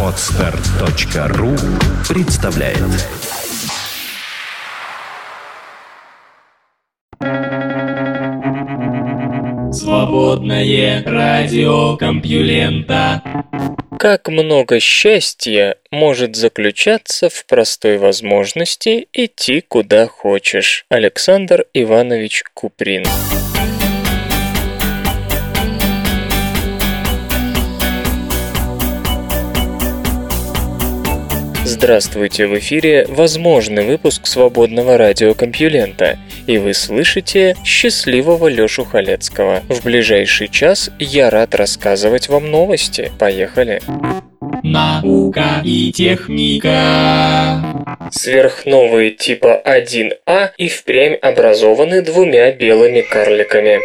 Отстар.ру представляет. Свободное радио Компьюлента. Как много счастья может заключаться в простой возможности идти куда хочешь. Александр Иванович Куприн Здравствуйте, в эфире возможный выпуск свободного радиокомпьюлента, и вы слышите счастливого Лёшу Халецкого. В ближайший час я рад рассказывать вам новости. Поехали! Наука и техника. Сверхновые типа 1А и впрямь образованы двумя белыми карликами.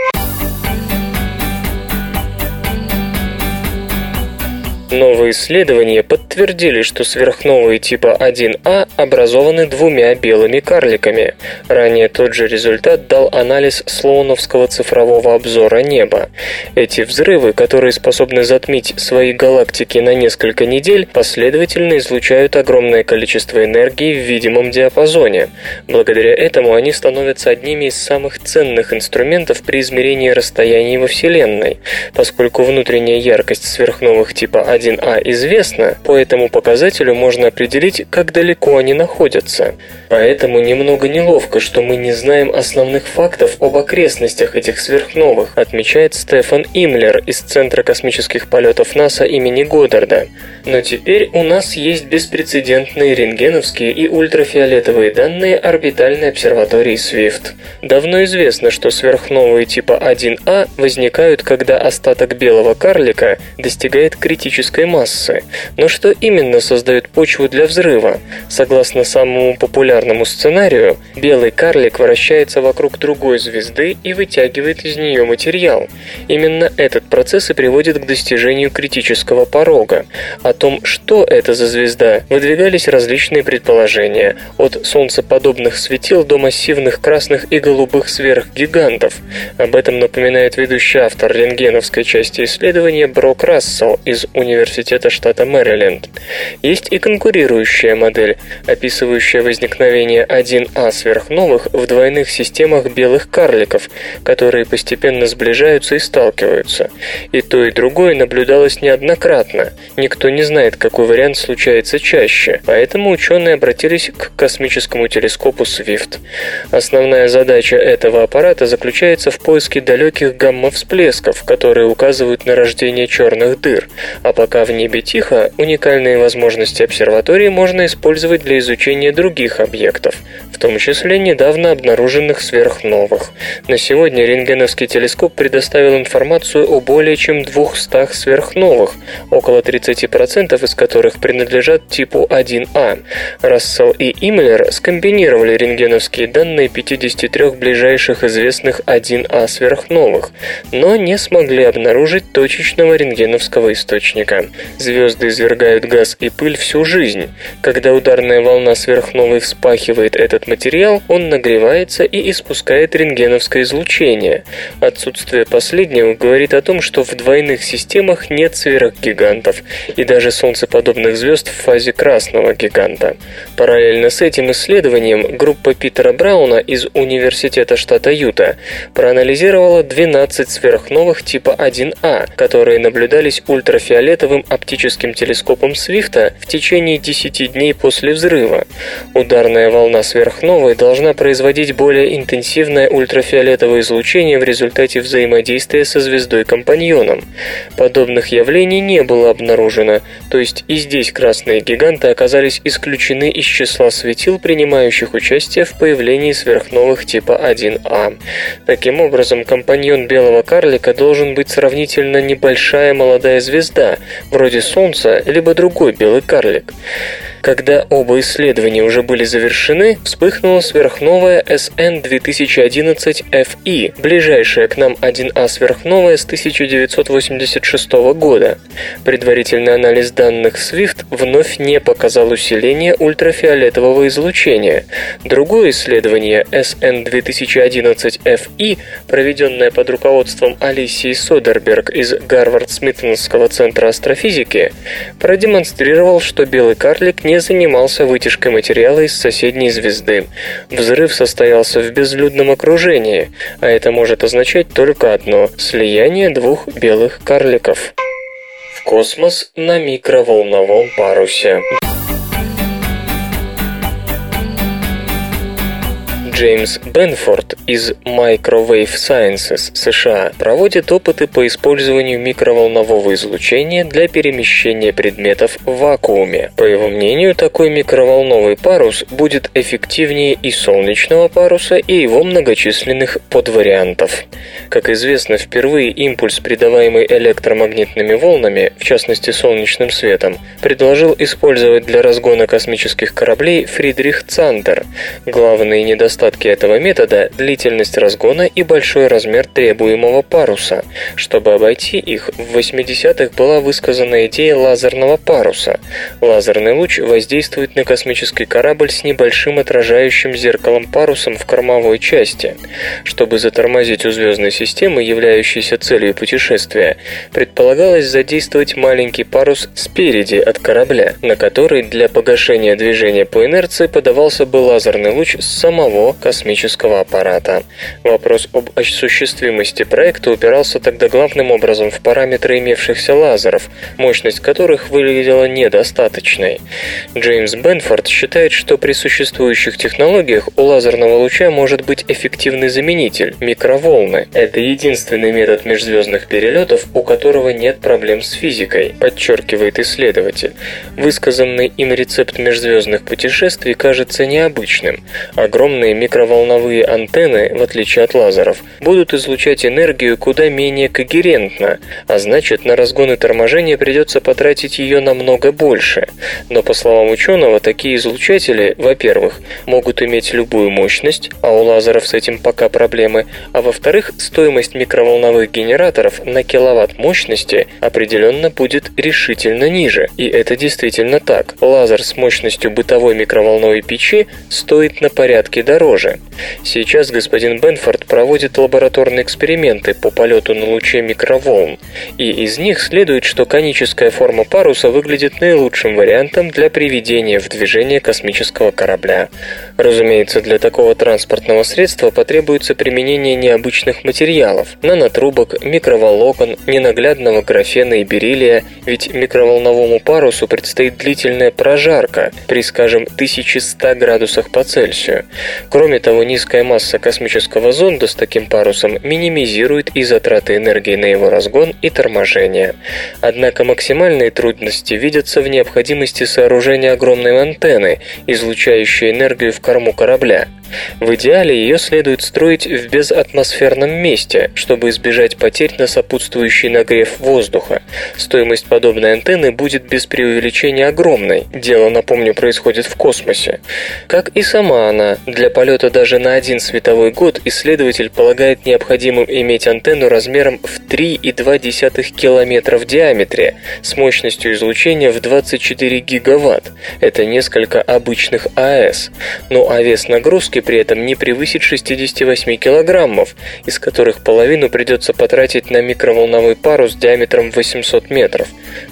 Новые исследования подтвердили, что сверхновые типа 1А образованы двумя белыми карликами. Ранее тот же результат дал анализ слоуновского цифрового обзора неба. Эти взрывы, которые способны затмить свои галактики на несколько недель, последовательно излучают огромное количество энергии в видимом диапазоне. Благодаря этому они становятся одними из самых ценных инструментов при измерении расстояний во Вселенной, поскольку внутренняя яркость сверхновых типа 1 1А известно, по этому показателю можно определить, как далеко они находятся. Поэтому немного неловко, что мы не знаем основных фактов об окрестностях этих сверхновых, отмечает Стефан Имлер из Центра космических полетов НАСА имени Годдарда. Но теперь у нас есть беспрецедентные рентгеновские и ультрафиолетовые данные орбитальной обсерватории Свифт. Давно известно, что сверхновые типа 1А возникают, когда остаток белого карлика достигает критической массы. Но что именно создает почву для взрыва? Согласно самому популярному сценарию, белый карлик вращается вокруг другой звезды и вытягивает из нее материал. Именно этот процесс и приводит к достижению критического порога. О том, что это за звезда, выдвигались различные предположения, от солнцеподобных светил до массивных красных и голубых сверхгигантов. Об этом напоминает ведущий автор рентгеновской части исследования Брок Рассел из Университета штата Мэриленд. Есть и конкурирующая модель, описывающая возникновение 1А сверхновых в двойных системах белых карликов, которые постепенно сближаются и сталкиваются. И то, и другое наблюдалось неоднократно. Никто не знает, какой вариант случается чаще, поэтому ученые обратились к космическому телескопу Swift. Основная задача этого аппарата заключается в поиске далеких гамма-всплесков, которые указывают на рождение черных дыр, а пока в небе тихо, уникальные возможности обсерватории можно использовать для изучения других объектов, в том числе недавно обнаруженных сверхновых. На сегодня рентгеновский телескоп предоставил информацию о более чем 200 сверхновых, около 30% из которых принадлежат типу 1А. Рассел и Имлер скомбинировали рентгеновские данные 53 ближайших известных 1А сверхновых, но не смогли обнаружить точечного рентгеновского источника. Звезды извергают газ и пыль всю жизнь. Когда ударная волна сверхновой вспахивает этот материал, он нагревается и испускает рентгеновское излучение. Отсутствие последнего говорит о том, что в двойных системах нет сверхгигантов и даже солнцеподобных звезд в фазе красного гиганта. Параллельно с этим исследованием группа Питера Брауна из Университета штата Юта проанализировала 12 сверхновых типа 1А, которые наблюдались ультрафиолетовым оптическим телескопом Свифта в течение 10 дней после взрыва. Ударная волна сверхновой должна производить более интенсивное ультрафиолетовое излучение в результате взаимодействия со звездой-компаньоном. Подобных явлений не было обнаружено, то есть и здесь красные гиганты оказались исключены из числа светил, принимающих участие в появлении сверхновых типа 1А. Таким образом, компаньон белого карлика должен быть сравнительно небольшая молодая звезда, вроде Солнца, либо другой белый карлик. Когда оба исследования уже были завершены, вспыхнула сверхновая SN 2011 FE, ближайшая к нам 1А сверхновая с 1986 года. Предварительный анализ данных SWIFT вновь не показал усиления ультрафиолетового излучения. Другое исследование SN 2011 FE, проведенное под руководством Алисии Содерберг из Гарвард-Смитонского центра астрофизики, продемонстрировал, что белый карлик не занимался вытяжкой материала из соседней звезды. Взрыв состоялся в безлюдном окружении, а это может означать только одно – слияние двух белых карликов. В космос на микроволновом парусе. Джеймс Бенфорд из Microwave Sciences США проводит опыты по использованию микроволнового излучения для перемещения предметов в вакууме. По его мнению, такой микроволновый парус будет эффективнее и солнечного паруса, и его многочисленных подвариантов. Как известно, впервые импульс, придаваемый электромагнитными волнами, в частности солнечным светом, предложил использовать для разгона космических кораблей Фридрих Цандер. Главный недостаток недостатки этого метода – длительность разгона и большой размер требуемого паруса. Чтобы обойти их, в 80-х была высказана идея лазерного паруса. Лазерный луч воздействует на космический корабль с небольшим отражающим зеркалом парусом в кормовой части. Чтобы затормозить у звездной системы, являющейся целью путешествия, предполагалось задействовать маленький парус спереди от корабля, на который для погашения движения по инерции подавался бы лазерный луч с самого космического аппарата. Вопрос об осуществимости проекта упирался тогда главным образом в параметры имевшихся лазеров, мощность которых выглядела недостаточной. Джеймс Бенфорд считает, что при существующих технологиях у лазерного луча может быть эффективный заменитель – микроволны. Это единственный метод межзвездных перелетов, у которого нет проблем с физикой, подчеркивает исследователь. Высказанный им рецепт межзвездных путешествий кажется необычным. Огромные микроволновые антенны, в отличие от лазеров, будут излучать энергию куда менее когерентно, а значит на разгон и торможение придется потратить ее намного больше. Но по словам ученого, такие излучатели, во-первых, могут иметь любую мощность, а у лазеров с этим пока проблемы, а во-вторых, стоимость микроволновых генераторов на киловатт мощности определенно будет решительно ниже. И это действительно так. Лазер с мощностью бытовой микроволновой печи стоит на порядке дороже, дороже. Сейчас господин Бенфорд проводит лабораторные эксперименты по полету на луче микроволн, и из них следует, что коническая форма паруса выглядит наилучшим вариантом для приведения в движение космического корабля. Разумеется, для такого транспортного средства потребуется применение необычных материалов – нанотрубок, микроволокон, ненаглядного графена и бериллия, ведь микроволновому парусу предстоит длительная прожарка при, скажем, 1100 градусах по Цельсию. Кроме того, низкая масса космического зонда с таким парусом минимизирует и затраты энергии на его разгон и торможение. Однако максимальные трудности видятся в необходимости сооружения огромной антенны, излучающей энергию в корму корабля. В идеале ее следует строить в безатмосферном месте, чтобы избежать потерь на сопутствующий нагрев воздуха. Стоимость подобной антенны будет без преувеличения огромной. Дело, напомню, происходит в космосе. Как и сама она, для полета даже на один световой год исследователь полагает необходимым иметь антенну размером в 3,2 километра в диаметре с мощностью излучения в 24 гигаватт. Это несколько обычных АЭС. Ну а вес нагрузки нагрузки при этом не превысить 68 килограммов, из которых половину придется потратить на микроволновой парус диаметром 800 метров.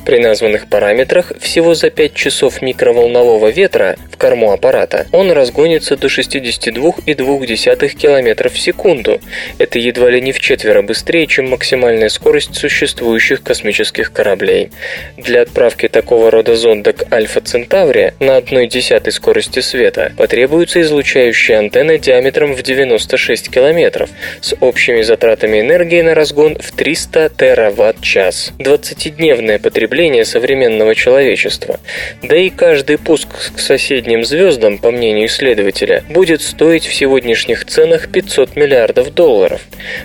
При названных параметрах всего за 5 часов микроволнового ветра в корму аппарата он разгонится до 62,2 км в секунду. Это едва ли не в четверо быстрее, чем максимальная скорость существующих космических кораблей. Для отправки такого рода зонда к Альфа Центавре на одной десятой скорости света потребуется излучающая антенны диаметром в 96 километров с общими затратами энергии на разгон в 300 тераватт-час. 20-дневное потребление современного человечества. Да и каждый пуск к соседним звездам, по мнению исследователя, будет стоить в сегодняшних ценах 500 миллиардов долларов.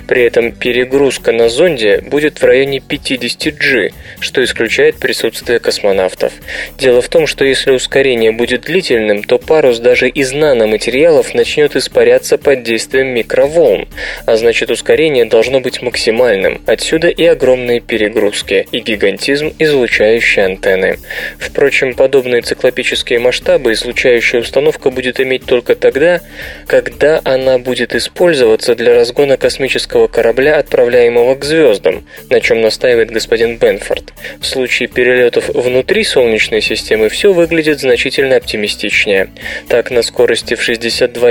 При этом перегрузка на зонде будет в районе 50 G, что исключает присутствие космонавтов. Дело в том, что если ускорение будет длительным, то парус даже из наноматериалов начнет испаряться под действием микроволн, а значит ускорение должно быть максимальным. Отсюда и огромные перегрузки, и гигантизм излучающей антенны. Впрочем, подобные циклопические масштабы излучающая установка будет иметь только тогда, когда она будет использоваться для разгона космического корабля, отправляемого к звездам, на чем настаивает господин Бенфорд. В случае перелетов внутри Солнечной системы все выглядит значительно оптимистичнее. Так, на скорости в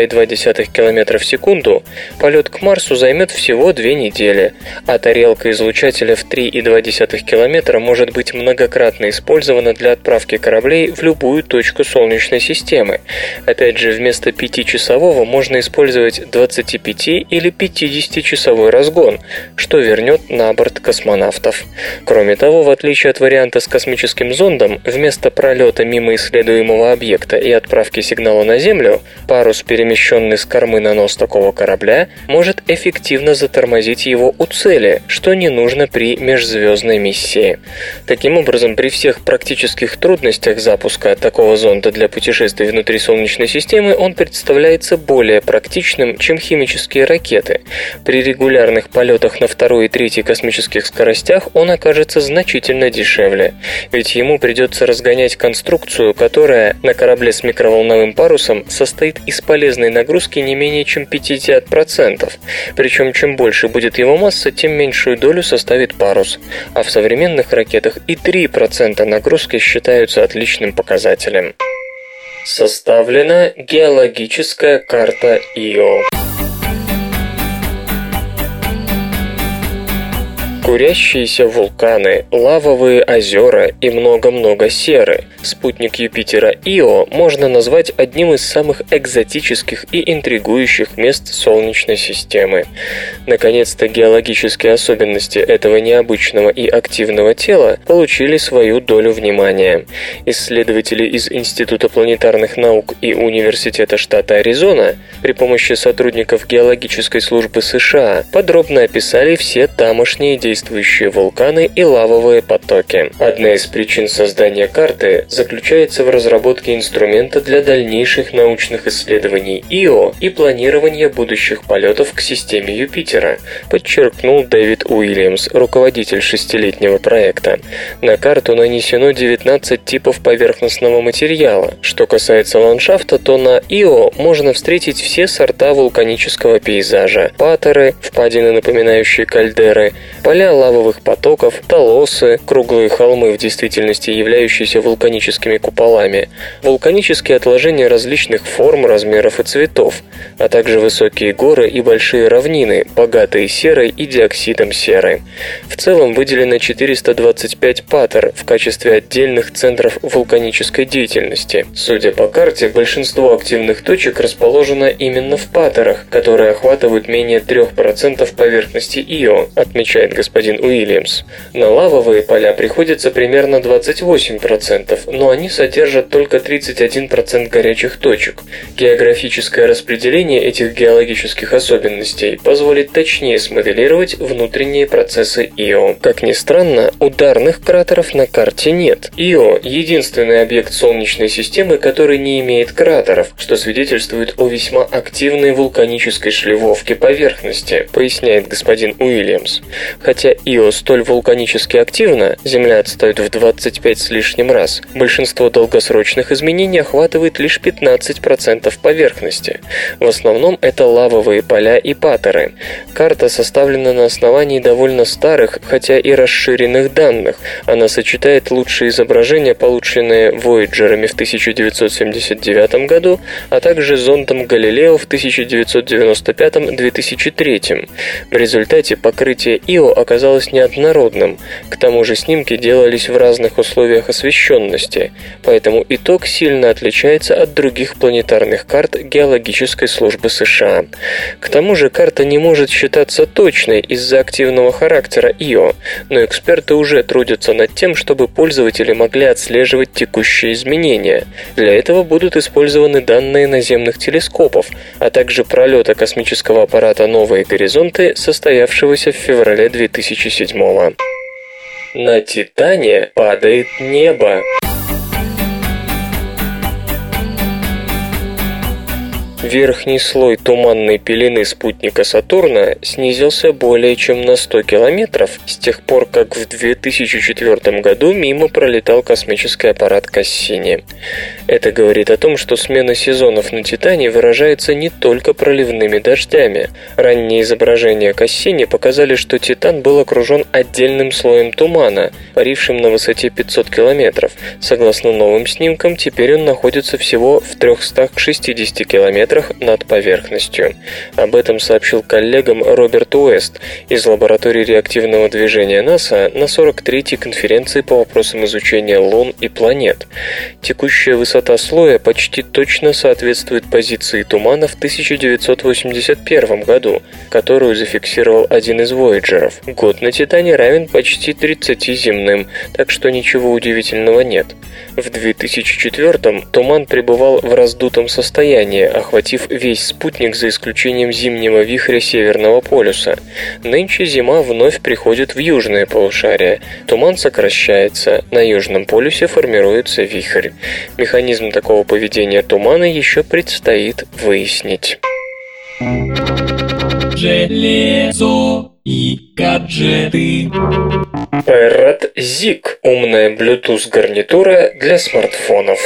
62,2 км в секунду полет к Марсу займет всего две недели, а тарелка излучателя в 3,2 км может быть многократно использована для отправки кораблей в любую точку Солнечной системы. Опять же, вместо 5-часового можно использовать 25 или 50-часовой разгон, что вернет на борт космонавтов. Кроме того, в отличие от варианта с космическим зондом, вместо пролета мимо исследуемого объекта и отправки сигнала на Землю, парус, перемещенный с кормы на нос такого корабля, может эффективно затормозить его у цели, что не нужно при межзвездной миссии. Таким образом, при всех практических трудностях запуска такого зонда для путешествий внутри Солнечной системы он представляется более практичным, чем химические ракеты. При регулярных полетах на второй и третьей космических скоростях он окажется значительно дешевле, ведь ему придется разгонять конструкцию, которая на корабле с микроволновым парусом состоит из полезной нагрузки не менее чем 50%. Причем чем больше будет его масса, тем меньшую долю составит парус. А в современных ракетах и 3% нагрузки считаются отличным показателем. Составлена геологическая карта Ио. Курящиеся вулканы, лавовые озера и много-много серы. Спутник Юпитера Ио можно назвать одним из самых экзотических и интригующих мест Солнечной системы. Наконец-то геологические особенности этого необычного и активного тела получили свою долю внимания. Исследователи из Института планетарных наук и Университета штата Аризона при помощи сотрудников геологической службы США подробно описали все тамошние действия действующие вулканы и лавовые потоки. Одна из причин создания карты заключается в разработке инструмента для дальнейших научных исследований ИО и планирования будущих полетов к системе Юпитера, подчеркнул Дэвид Уильямс, руководитель шестилетнего проекта. На карту нанесено 19 типов поверхностного материала. Что касается ландшафта, то на ИО можно встретить все сорта вулканического пейзажа – патеры, впадины, напоминающие кальдеры, поля поля лавовых потоков, толосы, круглые холмы в действительности являющиеся вулканическими куполами, вулканические отложения различных форм, размеров и цветов, а также высокие горы и большие равнины, богатые серой и диоксидом серы. В целом выделено 425 патер в качестве отдельных центров вулканической деятельности. Судя по карте, большинство активных точек расположено именно в патерах, которые охватывают менее 3% поверхности Ио, отмечает господин господин Уильямс. На лавовые поля приходится примерно 28%, но они содержат только 31% горячих точек. Географическое распределение этих геологических особенностей позволит точнее смоделировать внутренние процессы Ио. Как ни странно, ударных кратеров на карте нет. Ио – единственный объект Солнечной системы, который не имеет кратеров, что свидетельствует о весьма активной вулканической шлевовке поверхности, поясняет господин Уильямс. Хотя Хотя Ио столь вулканически активна, Земля отстает в 25 с лишним раз, большинство долгосрочных изменений охватывает лишь 15% поверхности. В основном это лавовые поля и патеры. Карта составлена на основании довольно старых, хотя и расширенных данных. Она сочетает лучшие изображения, полученные Вояджерами в 1979 году, а также зондом Галилео в 1995-2003. В результате покрытие Ио оказалось неоднородным, к тому же снимки делались в разных условиях освещенности, поэтому итог сильно отличается от других планетарных карт Геологической службы США. К тому же карта не может считаться точной из-за активного характера Ио, но эксперты уже трудятся над тем, чтобы пользователи могли отслеживать текущие изменения. Для этого будут использованы данные наземных телескопов, а также пролета космического аппарата «Новые горизонты», состоявшегося в феврале 2000 2007 года. На Титане падает небо. Верхний слой туманной пелены спутника Сатурна снизился более чем на 100 километров с тех пор, как в 2004 году мимо пролетал космический аппарат Кассини. Это говорит о том, что смена сезонов на Титане выражается не только проливными дождями. Ранние изображения Кассини показали, что Титан был окружен отдельным слоем тумана, парившим на высоте 500 километров. Согласно новым снимкам, теперь он находится всего в 360 километрах метрах над поверхностью. Об этом сообщил коллегам Роберт Уэст из лаборатории реактивного движения НАСА на 43-й конференции по вопросам изучения лун и планет. Текущая высота слоя почти точно соответствует позиции тумана в 1981 году, которую зафиксировал один из Вояджеров. Год на Титане равен почти 30 земным, так что ничего удивительного нет. В 2004 туман пребывал в раздутом состоянии, охватив весь спутник за исключением зимнего вихря Северного полюса. Нынче зима вновь приходит в южное полушарие. Туман сокращается, на южном полюсе формируется вихрь. Механизм такого поведения тумана еще предстоит выяснить железо и гаджеты. Parrot Zig – умная Bluetooth-гарнитура для смартфонов.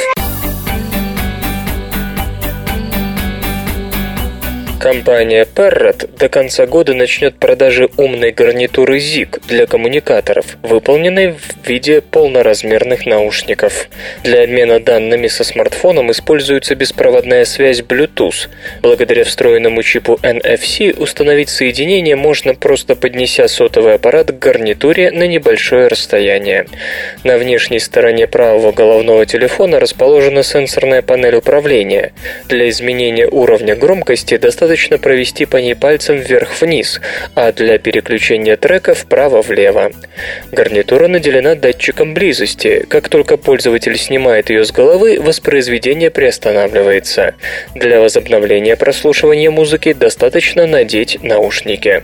Компания Parrot до конца года начнет продажи умной гарнитуры ZIG для коммуникаторов, выполненной в виде полноразмерных наушников. Для обмена данными со смартфоном используется беспроводная связь Bluetooth. Благодаря встроенному чипу NFC установить соединение можно просто поднеся сотовый аппарат к гарнитуре на небольшое расстояние. На внешней стороне правого головного телефона расположена сенсорная панель управления. Для изменения уровня громкости достаточно достаточно провести по ней пальцем вверх-вниз, а для переключения трека вправо-влево. Гарнитура наделена датчиком близости. Как только пользователь снимает ее с головы, воспроизведение приостанавливается. Для возобновления прослушивания музыки достаточно надеть наушники.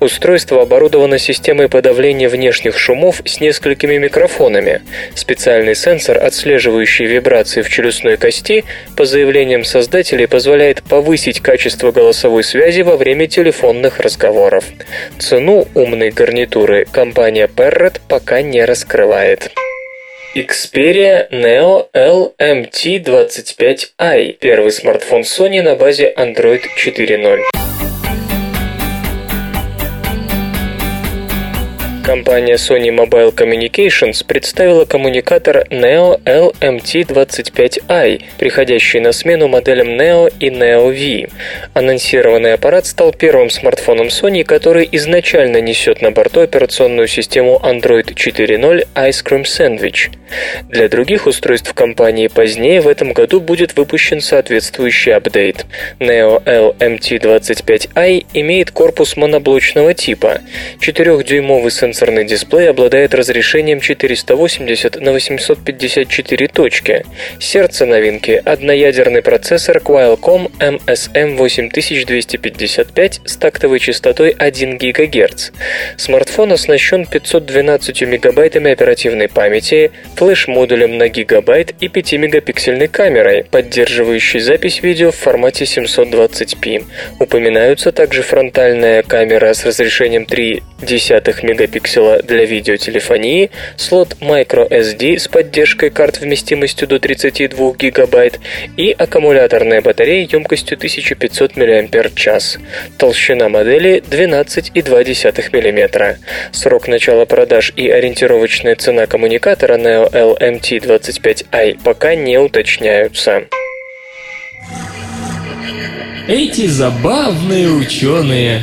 Устройство оборудовано системой подавления внешних шумов с несколькими микрофонами. Специальный сенсор, отслеживающий вибрации в челюстной кости, по заявлениям создателей позволяет повысить качество голосовой связи во время телефонных разговоров. Цену умной гарнитуры компания Parrot пока не раскрывает. Xperia Neo LMT25i – первый смартфон Sony на базе Android 4.0. Компания Sony Mobile Communications представила коммуникатор Neo LMT25i, приходящий на смену моделям Neo и Neo V. Анонсированный аппарат стал первым смартфоном Sony, который изначально несет на борту операционную систему Android 4.0 Ice Cream Sandwich. Для других устройств компании позднее в этом году будет выпущен соответствующий апдейт. Neo LMT25i имеет корпус моноблочного типа. 4-дюймовый сенсор Сенсорный дисплей обладает разрешением 480 на 854 точки. Сердце новинки – одноядерный процессор Qualcomm MSM8255 с тактовой частотой 1 ГГц. Смартфон оснащен 512 мегабайтами оперативной памяти, флеш-модулем на гигабайт и 5-мегапиксельной камерой, поддерживающей запись видео в формате 720p. Упоминаются также фронтальная камера с разрешением 3,1 мегапикселя мегапиксела для видеотелефонии, слот microSD с поддержкой карт вместимостью до 32 ГБ и аккумуляторная батарея емкостью 1500 мАч. Толщина модели 12,2 мм. Срок начала продаж и ориентировочная цена коммуникатора Neo LMT25i пока не уточняются. Эти забавные ученые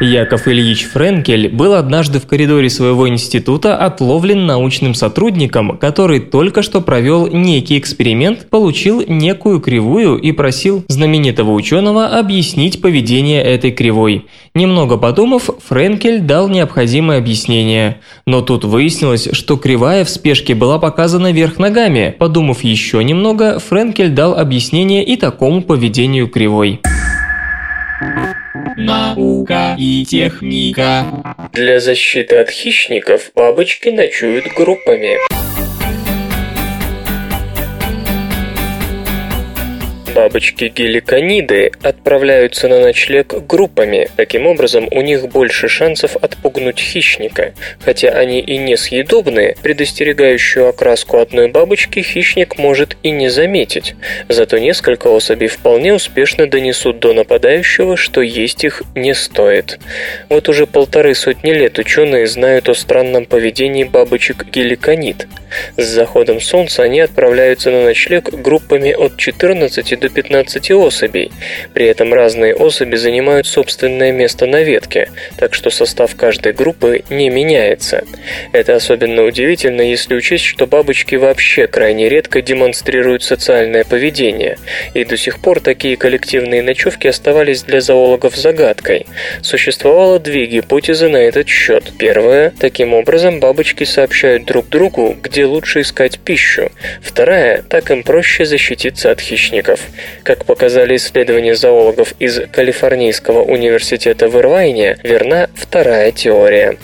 Яков Ильич Френкель был однажды в коридоре своего института отловлен научным сотрудником, который только что провел некий эксперимент, получил некую кривую и просил знаменитого ученого объяснить поведение этой кривой. Немного подумав, Френкель дал необходимое объяснение. Но тут выяснилось, что кривая в спешке была показана вверх ногами. Подумав еще немного, Френкель дал объяснение и такому поведению кривой. Наука и техника. Для защиты от хищников бабочки ночуют группами. Бабочки-геликониды отправляются на ночлег группами, таким образом у них больше шансов отпугнуть хищника. Хотя они и не съедобные, предостерегающую окраску одной бабочки хищник может и не заметить. Зато несколько особей вполне успешно донесут до нападающего, что есть их не стоит. Вот уже полторы сотни лет ученые знают о странном поведении бабочек-геликонид. С заходом солнца они отправляются на ночлег группами от 14 до до 15 особей. При этом разные особи занимают собственное место на ветке, так что состав каждой группы не меняется. Это особенно удивительно, если учесть, что бабочки вообще крайне редко демонстрируют социальное поведение, и до сих пор такие коллективные ночевки оставались для зоологов загадкой. Существовало две гипотезы на этот счет. Первая – таким образом бабочки сообщают друг другу, где лучше искать пищу. Вторая – так им проще защититься от хищников. Как показали исследования зоологов из Калифорнийского университета в Ирвайне, верна вторая теория.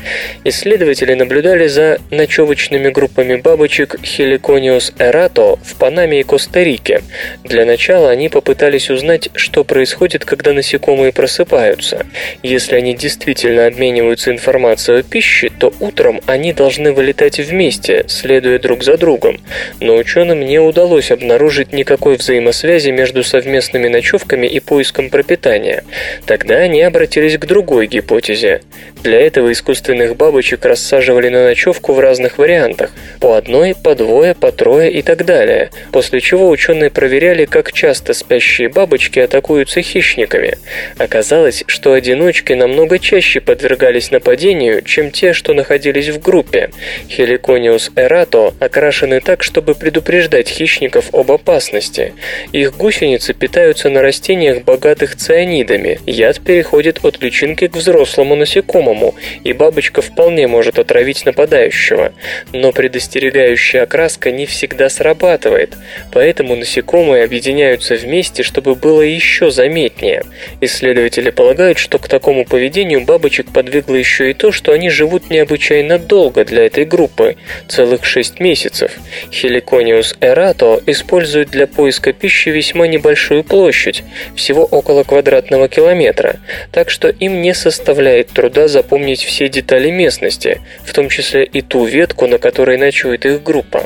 Исследователи наблюдали за ночевочными группами бабочек Heliconius erato в Панаме и Коста-Рике. Для начала они попытались узнать, что происходит, когда насекомые просыпаются. Если они действительно обмениваются информацией о пище, то утром они должны вылетать вместе, следуя друг за другом. Но ученым не удалось обнаружить никакой взаимосвязи между совместными ночевками и поиском пропитания. Тогда они обратились к другой гипотезе. Для этого искусственных бабочек рассаживали на ночевку в разных вариантах – по одной, по двое, по трое и так далее, после чего ученые проверяли, как часто спящие бабочки атакуются хищниками. Оказалось, что одиночки намного чаще подвергались нападению, чем те, что находились в группе. Heliconius erato окрашены так, чтобы предупреждать хищников об опасности. Их гусеницы питаются на растениях, богатых цианидами. Яд переходит от личинки к взрослому насекомому, и бабочка вполне может отравить нападающего. Но предостерегающая окраска не всегда срабатывает, поэтому насекомые объединяются вместе, чтобы было еще заметнее. Исследователи полагают, что к такому поведению бабочек подвигло еще и то, что они живут необычайно долго для этой группы – целых 6 месяцев. Heliconius erato используют для поиска пищи весьма весьма небольшую площадь, всего около квадратного километра, так что им не составляет труда запомнить все детали местности, в том числе и ту ветку, на которой ночует их группа.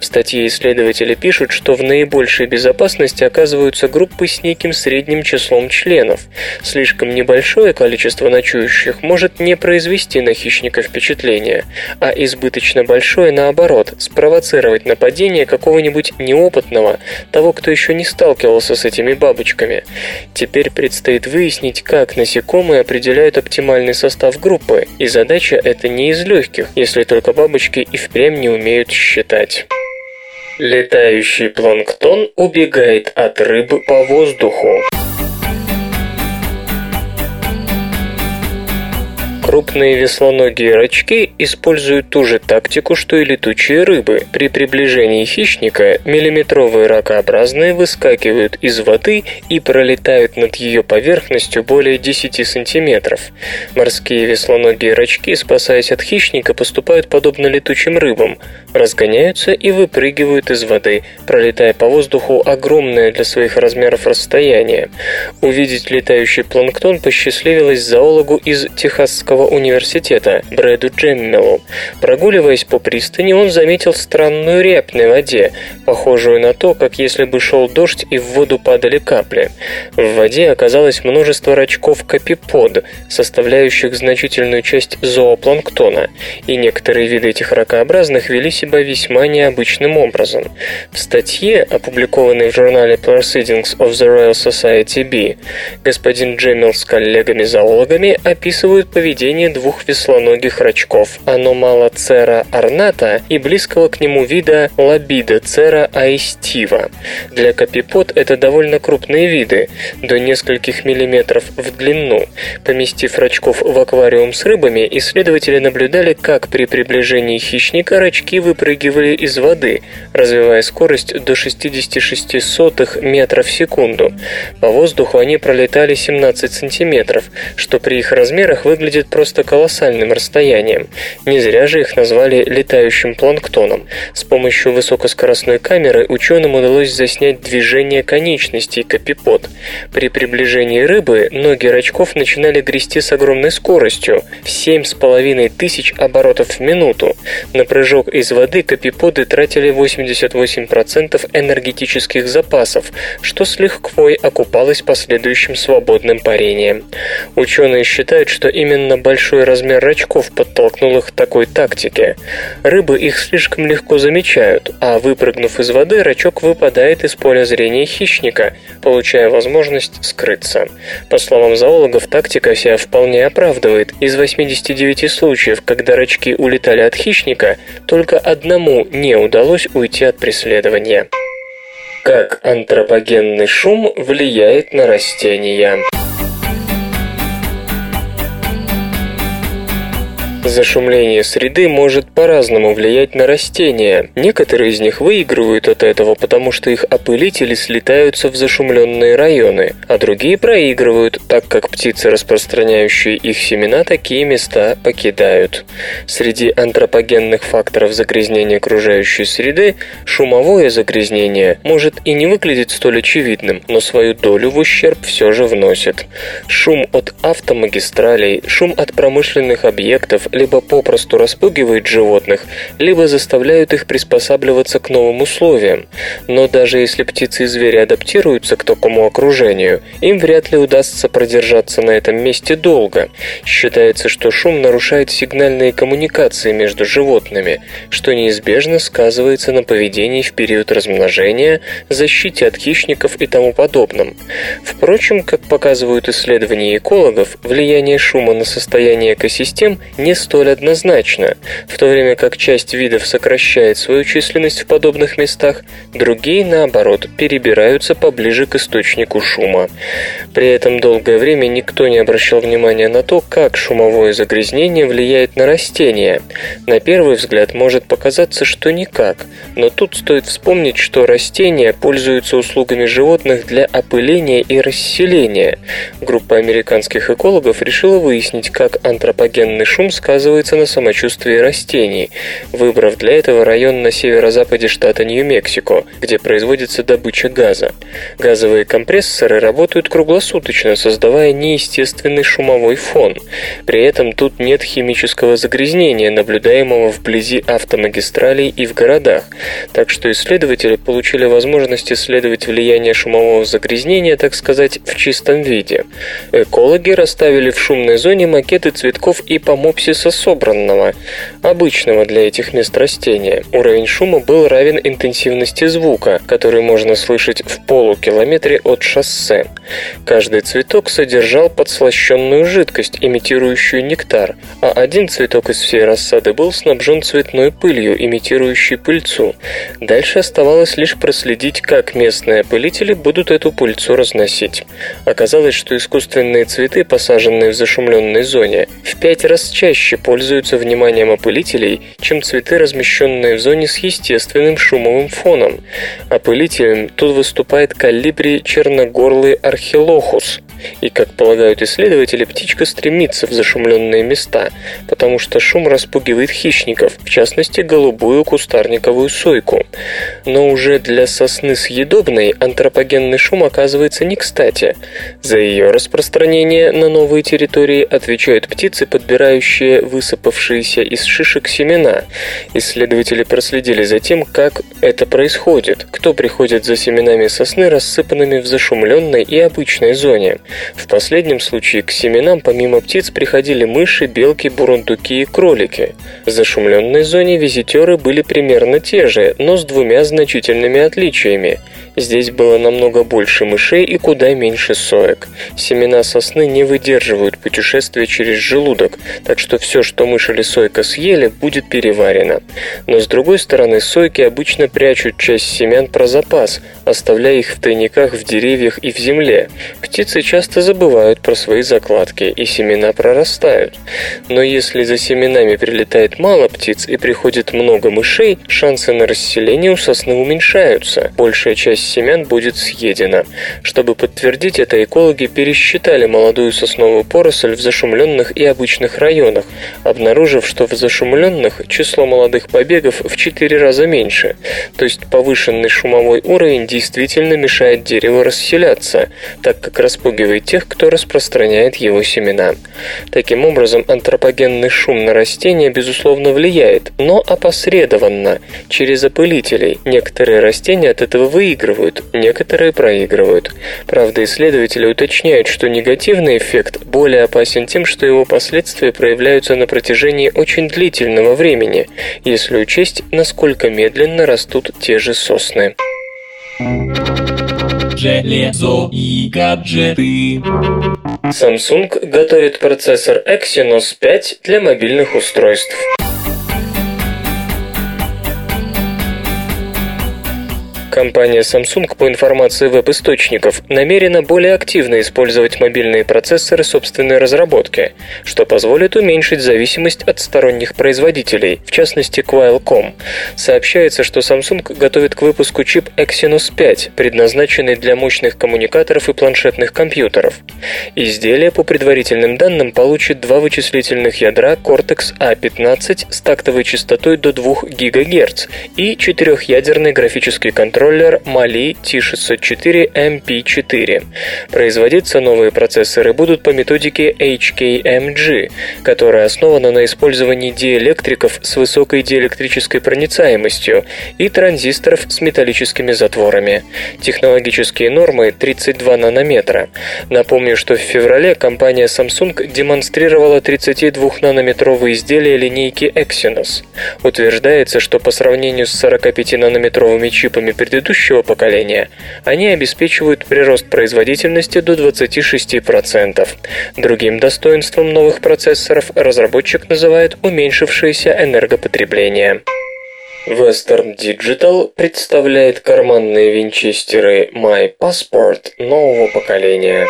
В статье исследователи пишут, что в наибольшей безопасности оказываются группы с неким средним числом членов. Слишком небольшое количество ночующих может не произвести на хищника впечатления, а избыточно большое, наоборот, спровоцировать нападение какого-нибудь неопытного, того, кто еще не сталкивался с этими бабочками. Теперь предстоит выяснить, как насекомые определяют оптимальный состав группы, и задача эта не из легких, если только бабочки и впрямь не умеют считать. Летающий планктон убегает от рыбы по воздуху. Крупные веслоногие рачки используют ту же тактику, что и летучие рыбы. При приближении хищника миллиметровые ракообразные выскакивают из воды и пролетают над ее поверхностью более 10 сантиметров. Морские веслоногие рачки, спасаясь от хищника, поступают подобно летучим рыбам, разгоняются и выпрыгивают из воды, пролетая по воздуху огромное для своих размеров расстояние. Увидеть летающий планктон посчастливилось зоологу из Техасского Королевского университета Брэду Джеммелу. Прогуливаясь по пристани, он заметил странную рябь на воде, похожую на то, как если бы шел дождь и в воду падали капли. В воде оказалось множество рачков капипод, составляющих значительную часть зоопланктона, и некоторые виды этих ракообразных вели себя весьма необычным образом. В статье, опубликованной в журнале Proceedings of the Royal Society B, господин Джемил с коллегами-зоологами описывают поведение двух веслоногих рачков Аномалоцера орната и близкого к нему вида Лабидоцера аистива. Для капипод это довольно крупные виды, до нескольких миллиметров в длину. Поместив рачков в аквариум с рыбами, исследователи наблюдали, как при приближении хищника рачки выпрыгивали из воды, развивая скорость до 66 сотых метра в секунду. По воздуху они пролетали 17 сантиметров, что при их размерах выглядит просто колоссальным расстоянием. Не зря же их назвали летающим планктоном. С помощью высокоскоростной камеры ученым удалось заснять движение конечностей капипод. При приближении рыбы ноги рачков начинали грести с огромной скоростью в 7,5 тысяч оборотов в минуту. На прыжок из воды капиподы тратили 88% энергетических запасов, что с лихвой окупалось последующим свободным парением. Ученые считают, что именно большой размер рачков подтолкнул их к такой тактике. Рыбы их слишком легко замечают, а выпрыгнув из воды, рачок выпадает из поля зрения хищника, получая возможность скрыться. По словам зоологов, тактика себя вполне оправдывает. Из 89 случаев, когда рачки улетали от хищника, только одному не удалось уйти от преследования. Как антропогенный шум влияет на растения? Зашумление среды может по-разному влиять на растения. Некоторые из них выигрывают от этого, потому что их опылители слетаются в зашумленные районы, а другие проигрывают, так как птицы, распространяющие их семена, такие места покидают. Среди антропогенных факторов загрязнения окружающей среды шумовое загрязнение может и не выглядеть столь очевидным, но свою долю в ущерб все же вносит. Шум от автомагистралей, шум от промышленных объектов, либо попросту распугивают животных, либо заставляют их приспосабливаться к новым условиям. Но даже если птицы и звери адаптируются к такому окружению, им вряд ли удастся продержаться на этом месте долго. Считается, что шум нарушает сигнальные коммуникации между животными, что неизбежно сказывается на поведении в период размножения, защите от хищников и тому подобном. Впрочем, как показывают исследования экологов, влияние шума на состояние экосистем не столь однозначно. В то время как часть видов сокращает свою численность в подобных местах, другие, наоборот, перебираются поближе к источнику шума. При этом долгое время никто не обращал внимания на то, как шумовое загрязнение влияет на растения. На первый взгляд может показаться, что никак, но тут стоит вспомнить, что растения пользуются услугами животных для опыления и расселения. Группа американских экологов решила выяснить, как антропогенный шум сказывается сказывается на самочувствии растений, выбрав для этого район на северо-западе штата Нью-Мексико, где производится добыча газа. Газовые компрессоры работают круглосуточно, создавая неестественный шумовой фон. При этом тут нет химического загрязнения, наблюдаемого вблизи автомагистралей и в городах, так что исследователи получили возможность исследовать влияние шумового загрязнения, так сказать, в чистом виде. Экологи расставили в шумной зоне макеты цветков и помопсис мяса собранного, обычного для этих мест растения. Уровень шума был равен интенсивности звука, который можно слышать в полукилометре от шоссе. Каждый цветок содержал подслащенную жидкость, имитирующую нектар, а один цветок из всей рассады был снабжен цветной пылью, имитирующей пыльцу. Дальше оставалось лишь проследить, как местные опылители будут эту пыльцу разносить. Оказалось, что искусственные цветы, посаженные в зашумленной зоне, в пять раз чаще чаще пользуются вниманием опылителей, чем цветы, размещенные в зоне с естественным шумовым фоном. Опылителем тут выступает калибри черногорлый архилохус – И, как полагают исследователи, птичка стремится в зашумленные места, потому что шум распугивает хищников, в частности, голубую кустарниковую сойку. Но уже для сосны съедобной антропогенный шум оказывается не кстати. За ее распространение на новые территории отвечают птицы, подбирающие высыпавшиеся из шишек семена. Исследователи проследили за тем, как это происходит, кто приходит за семенами сосны, рассыпанными в зашумленной и обычной зоне. В последнем случае к семенам помимо птиц приходили мыши, белки, бурундуки и кролики. В зашумленной зоне визитеры были примерно те же, но с двумя значительными отличиями. Здесь было намного больше мышей и куда меньше соек. Семена сосны не выдерживают путешествия через желудок, так что все, что мышь или сойка съели, будет переварено. Но с другой стороны, сойки обычно прячут часть семян про запас, оставляя их в тайниках в деревьях и в земле. Птицы часто забывают про свои закладки, и семена прорастают. Но если за семенами прилетает мало птиц и приходит много мышей, шансы на расселение у сосны уменьшаются. Большая часть семян будет съедена. Чтобы подтвердить это, экологи пересчитали молодую сосновую поросль в зашумленных и обычных районах, обнаружив, что в зашумленных число молодых побегов в 4 раза меньше. То есть повышенный шумовой уровень действительно мешает дереву расселяться, так как распугивает тех, кто распространяет его семена. Таким образом, антропогенный шум на растения, безусловно, влияет, но опосредованно, через опылителей. Некоторые растения от этого выигрывают, некоторые проигрывают. Правда, исследователи уточняют, что негативный эффект более опасен тем, что его последствия проявляются на протяжении очень длительного времени, если учесть, насколько медленно растут те же сосны. Железо и гаджеты. Samsung готовит процессор Exynos 5 для мобильных устройств. Компания Samsung, по информации веб-источников, намерена более активно использовать мобильные процессоры собственной разработки, что позволит уменьшить зависимость от сторонних производителей, в частности Qualcomm. Сообщается, что Samsung готовит к выпуску чип Exynos 5, предназначенный для мощных коммуникаторов и планшетных компьютеров. Изделие, по предварительным данным, получит два вычислительных ядра Cortex A15 с тактовой частотой до 2 ГГц и четырехъядерный графический контроль контроллер Mali T604 MP4. Производиться новые процессоры будут по методике HKMG, которая основана на использовании диэлектриков с высокой диэлектрической проницаемостью и транзисторов с металлическими затворами. Технологические нормы 32 нанометра. Напомню, что в феврале компания Samsung демонстрировала 32-нанометровые изделия линейки Exynos. Утверждается, что по сравнению с 45-нанометровыми чипами предыдущего поколения, они обеспечивают прирост производительности до 26%. Другим достоинством новых процессоров разработчик называет уменьшившееся энергопотребление. Western Digital представляет карманные винчестеры My Passport нового поколения.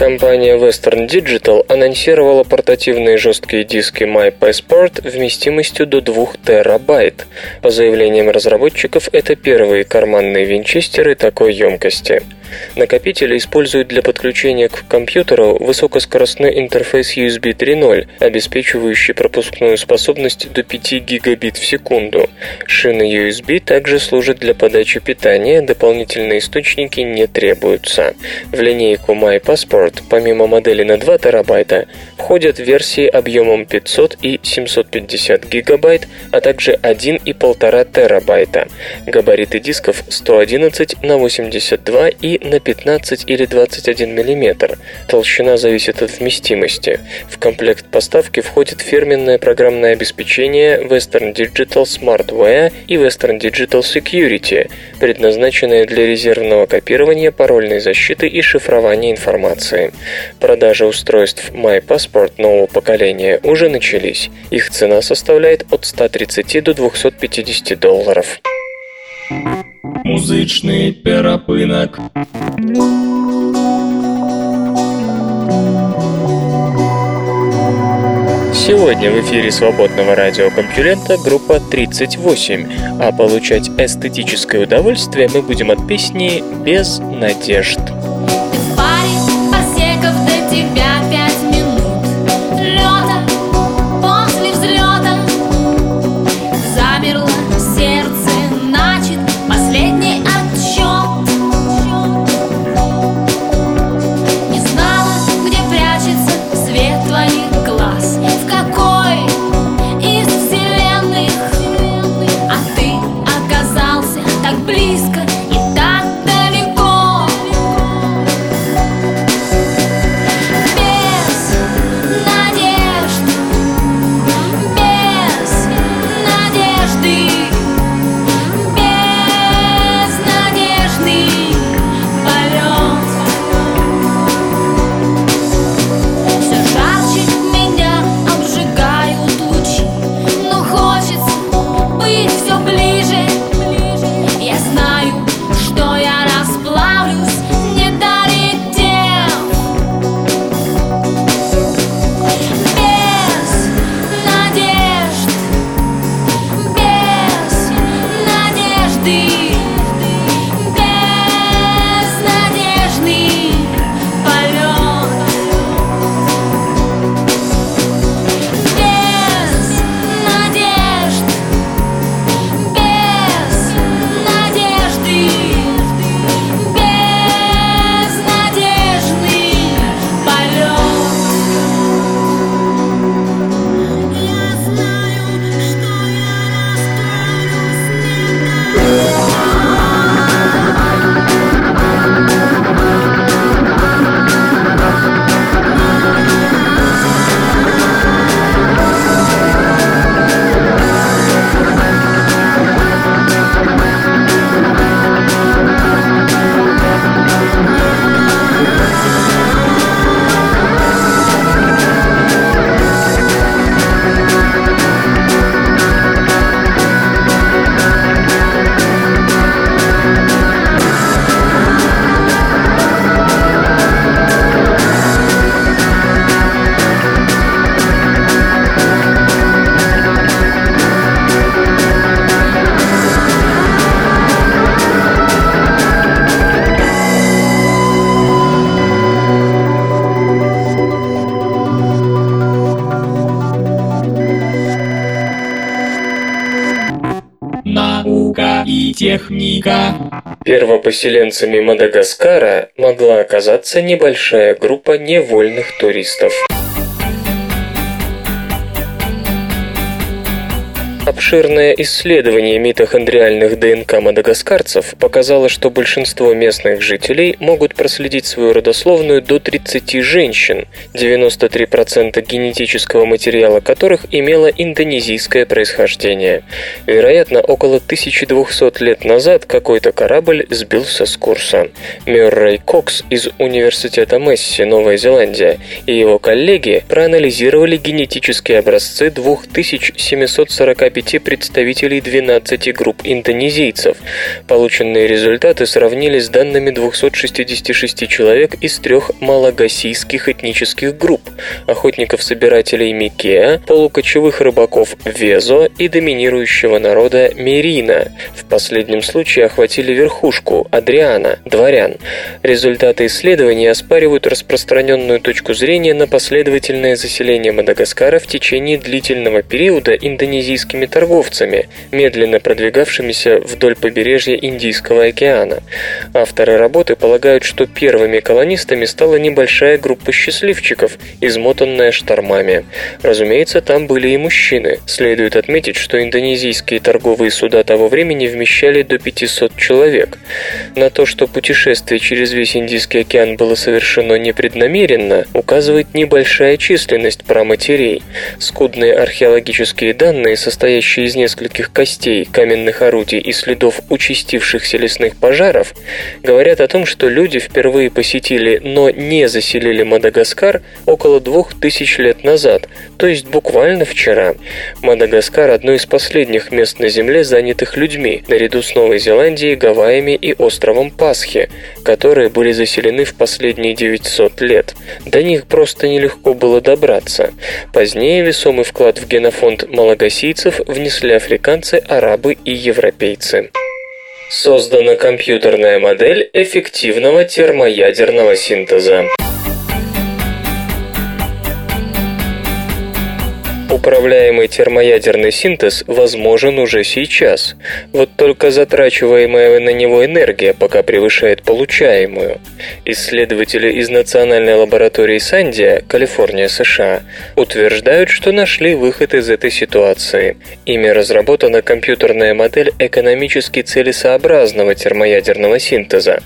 Компания Western Digital анонсировала портативные жесткие диски My Passport вместимостью до 2 терабайт. По заявлениям разработчиков, это первые карманные винчестеры такой емкости. Накопители используют для подключения к компьютеру высокоскоростной интерфейс USB 3.0, обеспечивающий пропускную способность до 5 гигабит в секунду. Шины USB также служат для подачи питания, дополнительные источники не требуются. В линейку My Passport, помимо модели на 2 терабайта, входят версии объемом 500 и 750 гигабайт, а также 1 и 1,5 терабайта. Габариты дисков 111 на 82 и на 15 или 21 мм. Толщина зависит от вместимости. В комплект поставки входит фирменное программное обеспечение Western Digital Smartware и Western Digital Security, предназначенное для резервного копирования, парольной защиты и шифрования информации. Продажи устройств My Passport нового поколения уже начались. Их цена составляет от 130 до 250 долларов. Музичний перепинок. Сегодня в эфире свободного радиокомпьюлента группа 38, а получать эстетическое удовольствие мы будем от песни «Без надежд». Первопоселенцами Мадагаскара могла оказаться небольшая группа невольных туристов. Обширное исследование митохондриальных ДНК мадагаскарцев показало, что большинство местных жителей могут проследить свою родословную до 30 женщин, 93% генетического материала которых имело индонезийское происхождение. Вероятно, около 1200 лет назад какой-то корабль сбился с курса. Мюррей Кокс из Университета Месси, Новая Зеландия, и его коллеги проанализировали генетические образцы 2745 105 представителей 12 групп индонезийцев. Полученные результаты сравнили с данными 266 человек из трех малагасийских этнических групп – охотников-собирателей Микеа, полукочевых рыбаков Везо и доминирующего народа Мерина. В последнем случае охватили верхушку – Адриана, дворян. Результаты исследования оспаривают распространенную точку зрения на последовательное заселение Мадагаскара в течение длительного периода индонезийскими морскими торговцами, медленно продвигавшимися вдоль побережья Индийского океана. Авторы работы полагают, что первыми колонистами стала небольшая группа счастливчиков, измотанная штормами. Разумеется, там были и мужчины. Следует отметить, что индонезийские торговые суда того времени вмещали до 500 человек. На то, что путешествие через весь Индийский океан было совершено непреднамеренно, указывает небольшая численность праматерей. Скудные археологические данные состоят состоящей из нескольких костей, каменных орудий и следов участившихся лесных пожаров, говорят о том, что люди впервые посетили, но не заселили Мадагаскар около двух тысяч лет назад, то есть буквально вчера. Мадагаскар – одно из последних мест на Земле, занятых людьми, наряду с Новой Зеландией, Гавайями и островом Пасхи, которые были заселены в последние 900 лет. До них просто нелегко было добраться. Позднее весомый вклад в генофонд малагасийцев внесли африканцы, арабы и европейцы. Создана компьютерная модель эффективного термоядерного синтеза. Управляемый термоядерный синтез возможен уже сейчас, вот только затрачиваемая на него энергия пока превышает получаемую. Исследователи из Национальной лаборатории Сандия, Калифорния, США, утверждают, что нашли выход из этой ситуации. Ими разработана компьютерная модель экономически целесообразного термоядерного синтеза.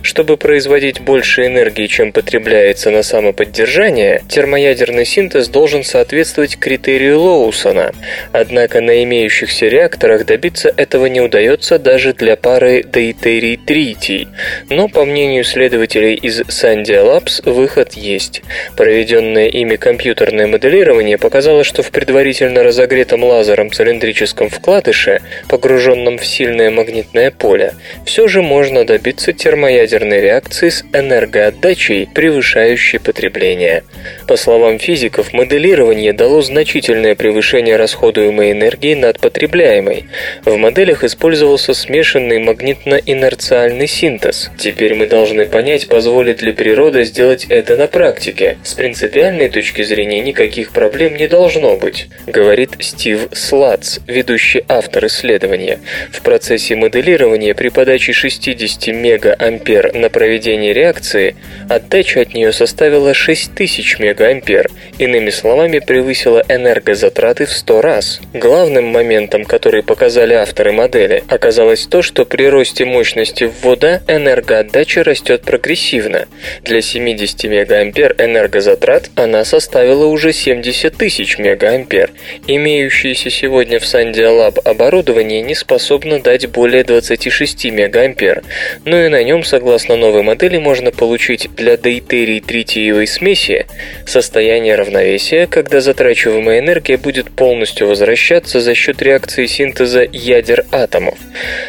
Чтобы производить больше энергии, чем потребляется на самоподдержание, термоядерный синтез должен соответствовать критериям критерию Лоусона. Однако на имеющихся реакторах добиться этого не удается даже для пары дейтерий-тритий. Но, по мнению следователей из Sandia Labs, выход есть. Проведенное ими компьютерное моделирование показало, что в предварительно разогретом лазером цилиндрическом вкладыше, погруженном в сильное магнитное поле, все же можно добиться термоядерной реакции с энергоотдачей, превышающей потребление. По словам физиков, моделирование дало значительное значительное превышение расходуемой энергии над потребляемой. В моделях использовался смешанный магнитно-инерциальный синтез. Теперь мы должны понять, позволит ли природа сделать это на практике. С принципиальной точки зрения никаких проблем не должно быть, говорит Стив Слац, ведущий автор исследования. В процессе моделирования при подаче 60 мегаампер на проведение реакции отдача от нее составила 6000 мегаампер, иными словами превысила энергию энергозатраты в 100 раз. Главным моментом, который показали авторы модели, оказалось то, что при росте мощности ввода энергоотдача растет прогрессивно. Для 70 мегаампер энергозатрат она составила уже 70 тысяч мегаампер. Имеющееся сегодня в Sandia Lab оборудование не способно дать более 26 мегаампер, но и на нем, согласно новой модели, можно получить для дейтерий тритиевой смеси состояние равновесия, когда затрачиваемая энергия будет полностью возвращаться за счет реакции синтеза ядер атомов.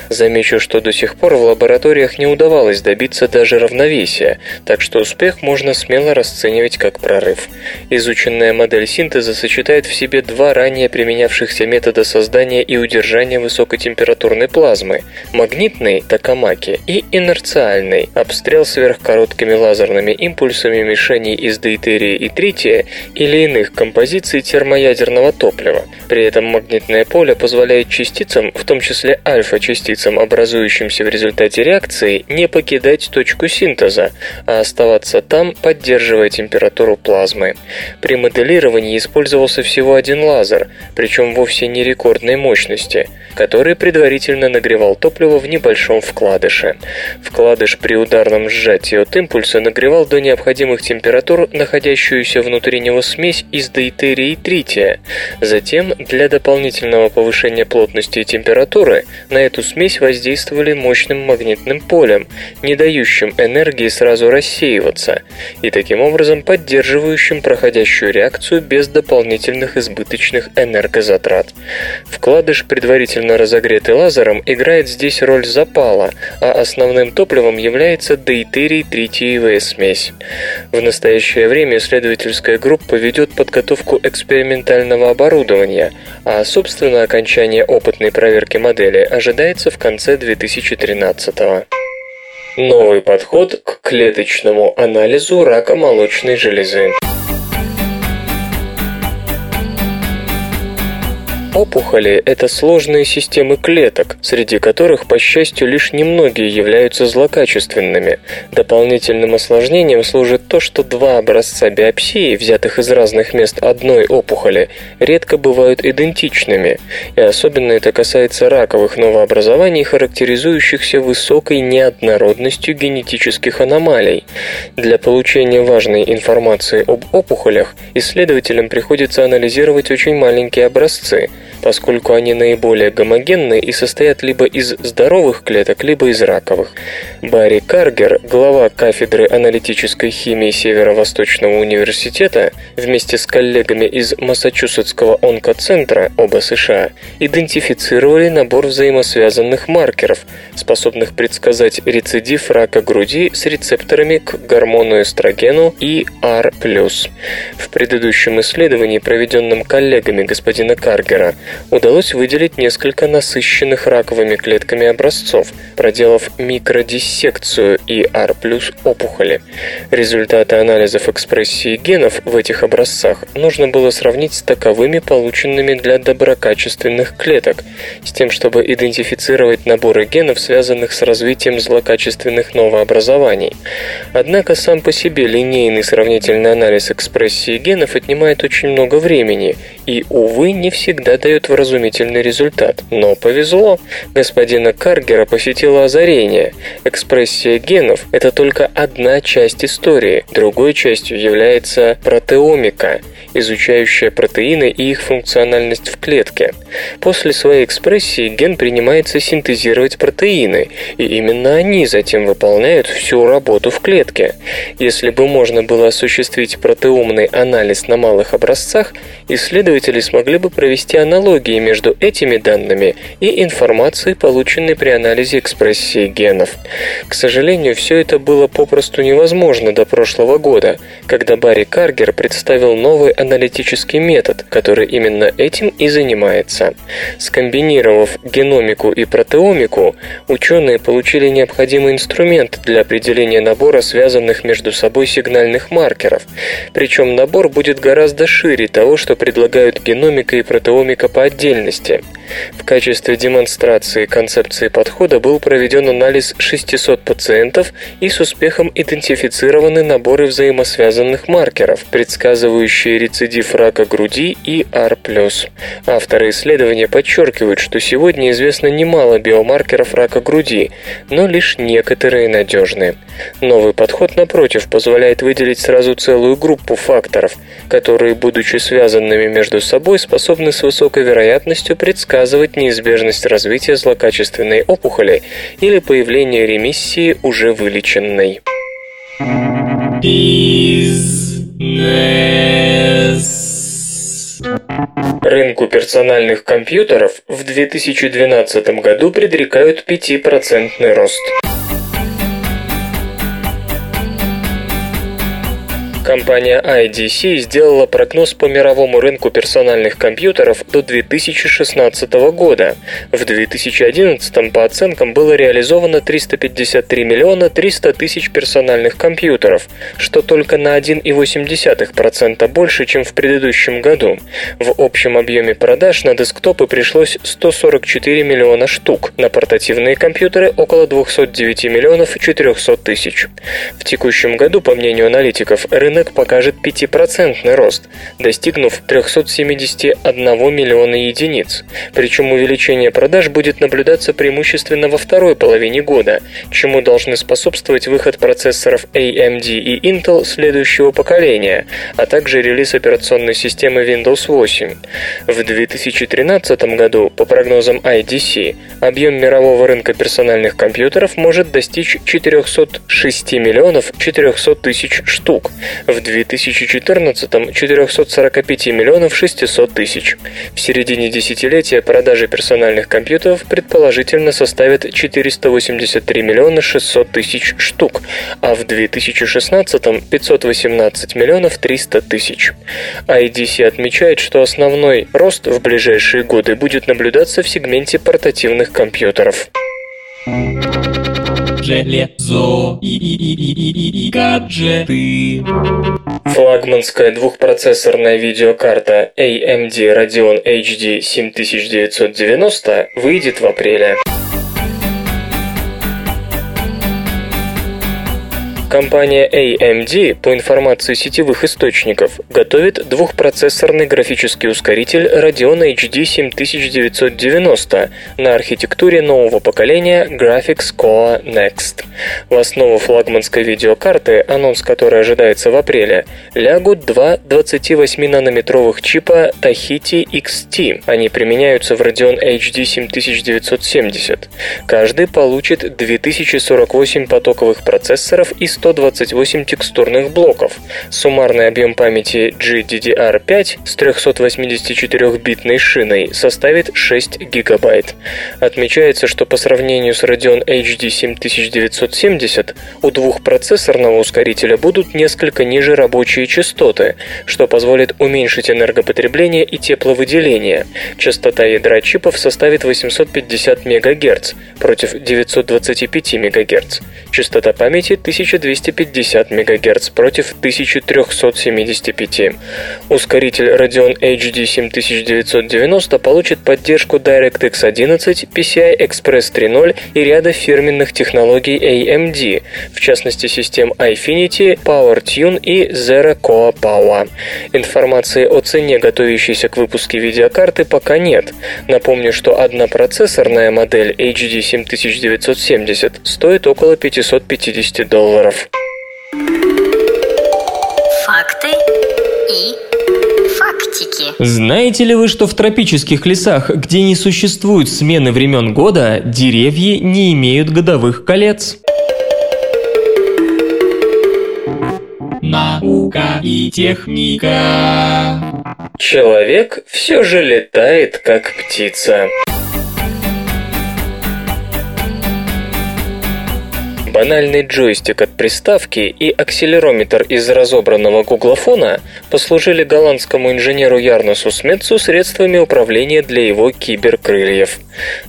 Замечу, что до сих пор в лабораториях не удавалось добиться даже равновесия, так что успех можно смело расценивать как прорыв. Изученная модель синтеза сочетает в себе два ранее применявшихся метода создания и удержания высокотемпературной плазмы – магнитный – токамаки и инерциальный – обстрел сверхкороткими лазерными импульсами мишеней из дейтерия и трития или иных композиций термо термоядерного топлива. При этом магнитное поле позволяет частицам, в том числе альфа-частицам, образующимся в результате реакции, не покидать точку синтеза, а оставаться там, поддерживая температуру плазмы. При моделировании использовался всего один лазер, причем вовсе не рекордной мощности, который предварительно нагревал топливо в небольшом вкладыше. Вкладыш при ударном сжатии от импульса нагревал до необходимых температур находящуюся внутри него смесь из дейтерия и трития, развития. Затем, для дополнительного повышения плотности и температуры, на эту смесь воздействовали мощным магнитным полем, не дающим энергии сразу рассеиваться, и таким образом поддерживающим проходящую реакцию без дополнительных избыточных энергозатрат. Вкладыш, предварительно разогретый лазером, играет здесь роль запала, а основным топливом является дейтерий-тритиевая смесь. В настоящее время исследовательская группа ведет подготовку экспериментов экспериментального оборудования, а собственно окончание опытной проверки модели ожидается в конце 2013 года. Новый подход к клеточному анализу рака молочной железы. Опухоли – это сложные системы клеток, среди которых, по счастью, лишь немногие являются злокачественными. Дополнительным осложнением служит то, что два образца биопсии, взятых из разных мест одной опухоли, редко бывают идентичными, и особенно это касается раковых новообразований, характеризующихся высокой неоднородностью генетических аномалий. Для получения важной информации об опухолях исследователям приходится анализировать очень маленькие образцы – поскольку они наиболее гомогенны и состоят либо из здоровых клеток, либо из раковых. Барри Каргер, глава кафедры аналитической химии Северо-Восточного университета, вместе с коллегами из Массачусетского онкоцентра, оба США, идентифицировали набор взаимосвязанных маркеров, способных предсказать рецидив рака груди с рецепторами к гормону эстрогену и R+. В предыдущем исследовании, проведенном коллегами господина Каргера, удалось выделить несколько насыщенных раковыми клетками образцов, проделав микродиссекцию и R+, опухоли. Результаты анализов экспрессии генов в этих образцах нужно было сравнить с таковыми, полученными для доброкачественных клеток, с тем, чтобы идентифицировать наборы генов, связанных с развитием злокачественных новообразований. Однако сам по себе линейный сравнительный анализ экспрессии генов отнимает очень много времени и, увы, не всегда дает вразумительный результат. Но повезло. Господина Каргера посетило озарение. Экспрессия генов – это только одна часть истории. Другой частью является протеомика – изучающая протеины и их функциональность в клетке. После своей экспрессии ген принимается синтезировать протеины, и именно они затем выполняют всю работу в клетке. Если бы можно было осуществить протеомный анализ на малых образцах, исследователи смогли бы провести аналогии между этими данными и информацией, полученной при анализе экспрессии генов. К сожалению, все это было попросту невозможно до прошлого года, когда Барри Каргер представил новый аналитический метод, который именно этим и занимается. Скомбинировав геномику и протеомику, ученые получили необходимый инструмент для определения набора связанных между собой сигнальных маркеров. Причем набор будет гораздо шире того, что предлагают геномика и протеомика по отдельности. В качестве демонстрации концепции подхода был проведен анализ 600 пациентов и с успехом идентифицированы наборы взаимосвязанных маркеров, предсказывающие рецидив рака груди и R+. Авторы исследования подчеркивают, что сегодня известно немало биомаркеров рака груди, но лишь некоторые надежны. Новый подход, напротив, позволяет выделить сразу целую группу факторов, которые, будучи связанными между собой, способны с высокой вероятностью предсказывать неизбежность развития злокачественной опухоли или появления ремиссии уже вылеченной. Рынку персональных компьютеров в 2012 году предрекают 5% рост. Компания IDC сделала прогноз по мировому рынку персональных компьютеров до 2016 года. В 2011 по оценкам было реализовано 353 миллиона 300 тысяч персональных компьютеров, что только на 1,8% больше, чем в предыдущем году. В общем объеме продаж на десктопы пришлось 144 миллиона штук, на портативные компьютеры около 209 миллионов 400 тысяч. В текущем году, по мнению аналитиков, рынок рынок покажет 5% рост, достигнув 371 миллиона единиц. Причем увеличение продаж будет наблюдаться преимущественно во второй половине года, чему должны способствовать выход процессоров AMD и Intel следующего поколения, а также релиз операционной системы Windows 8. В 2013 году, по прогнозам IDC, объем мирового рынка персональных компьютеров может достичь 406 миллионов 400 тысяч штук, в 2014 – 445 миллионов 600 тысяч. В середине десятилетия продажи персональных компьютеров предположительно составят 483 миллиона 600 тысяч штук, а в 2016 – 518 миллионов 300 тысяч. IDC отмечает, что основной рост в ближайшие годы будет наблюдаться в сегменте портативных компьютеров железо и, и, и, и, и, и гаджеты. Флагманская двухпроцессорная видеокарта AMD Radeon HD 7990 выйдет в апреле. Компания AMD, по информации сетевых источников, готовит двухпроцессорный графический ускоритель Radeon HD 7990 на архитектуре нового поколения Graphics Core Next. В основу флагманской видеокарты, анонс которой ожидается в апреле, лягут два 28-нанометровых чипа Tahiti XT. Они применяются в Radeon HD 7970. Каждый получит 2048 потоковых процессоров и 128 текстурных блоков. Суммарный объем памяти GDDR5 с 384-битной шиной составит 6 гигабайт. Отмечается, что по сравнению с Radeon HD 7970 у двухпроцессорного ускорителя будут несколько ниже рабочие частоты, что позволит уменьшить энергопотребление и тепловыделение. Частота ядра чипов составит 850 МГц против 925 МГц. Частота памяти 1250 МГц против 1375. Ускоритель Radeon HD 7990 получит поддержку DirectX 11, PCI Express 3.0 и ряда фирменных технологий AMD, в частности систем Infinity, PowerTune и Zero Core Power. Информации о цене готовящейся к выпуску видеокарты пока нет. Напомню, что однопроцессорная модель HD 7970 стоит около 550 долларов. Факты и фактики. Знаете ли вы, что в тропических лесах, где не существует смены времен года, деревья не имеют годовых колец? Наука и техника. Человек все же летает как птица. Банальный джойстик от приставки и акселерометр из разобранного гуглофона послужили голландскому инженеру Ярносу Смитцу средствами управления для его киберкрыльев.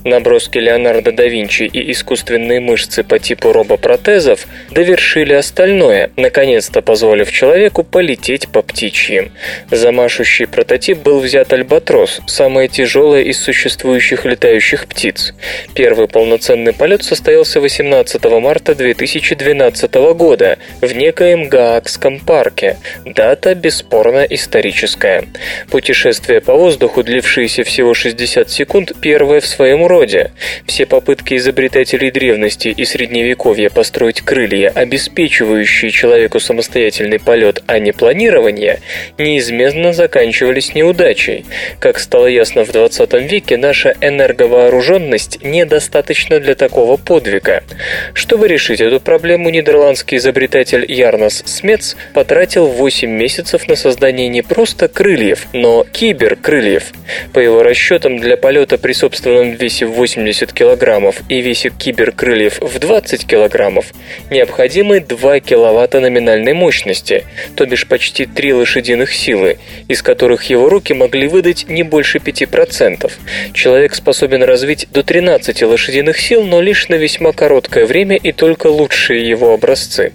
Наброски Леонардо да Винчи и искусственные мышцы по типу робопротезов довершили остальное, наконец-то позволив человеку полететь по птичьим. Замашущий прототип был взят Альбатрос, самая тяжелая из существующих летающих птиц. Первый полноценный полет состоялся 18 марта 2012 года в некоем Гаагском парке. Дата бесспорно историческая. Путешествие по воздуху, длившееся всего 60 секунд, первое в своем роде. Все попытки изобретателей древности и средневековья построить крылья, обеспечивающие человеку самостоятельный полет, а не планирование, неизменно заканчивались неудачей. Как стало ясно в 20 веке, наша энерговооруженность недостаточна для такого подвига. Чтобы решить эту проблему, нидерландский изобретатель Ярнос Смец потратил 8 месяцев на создание не просто крыльев, но киберкрыльев. По его расчетам, для полета при собственном весе в 80 килограммов и весе киберкрыльев в 20 килограммов необходимы 2 киловатта номинальной мощности, то бишь почти 3 лошадиных силы, из которых его руки могли выдать не больше 5%. Человек способен развить до 13 лошадиных сил, но лишь на весьма короткое время и только лучшие его образцы.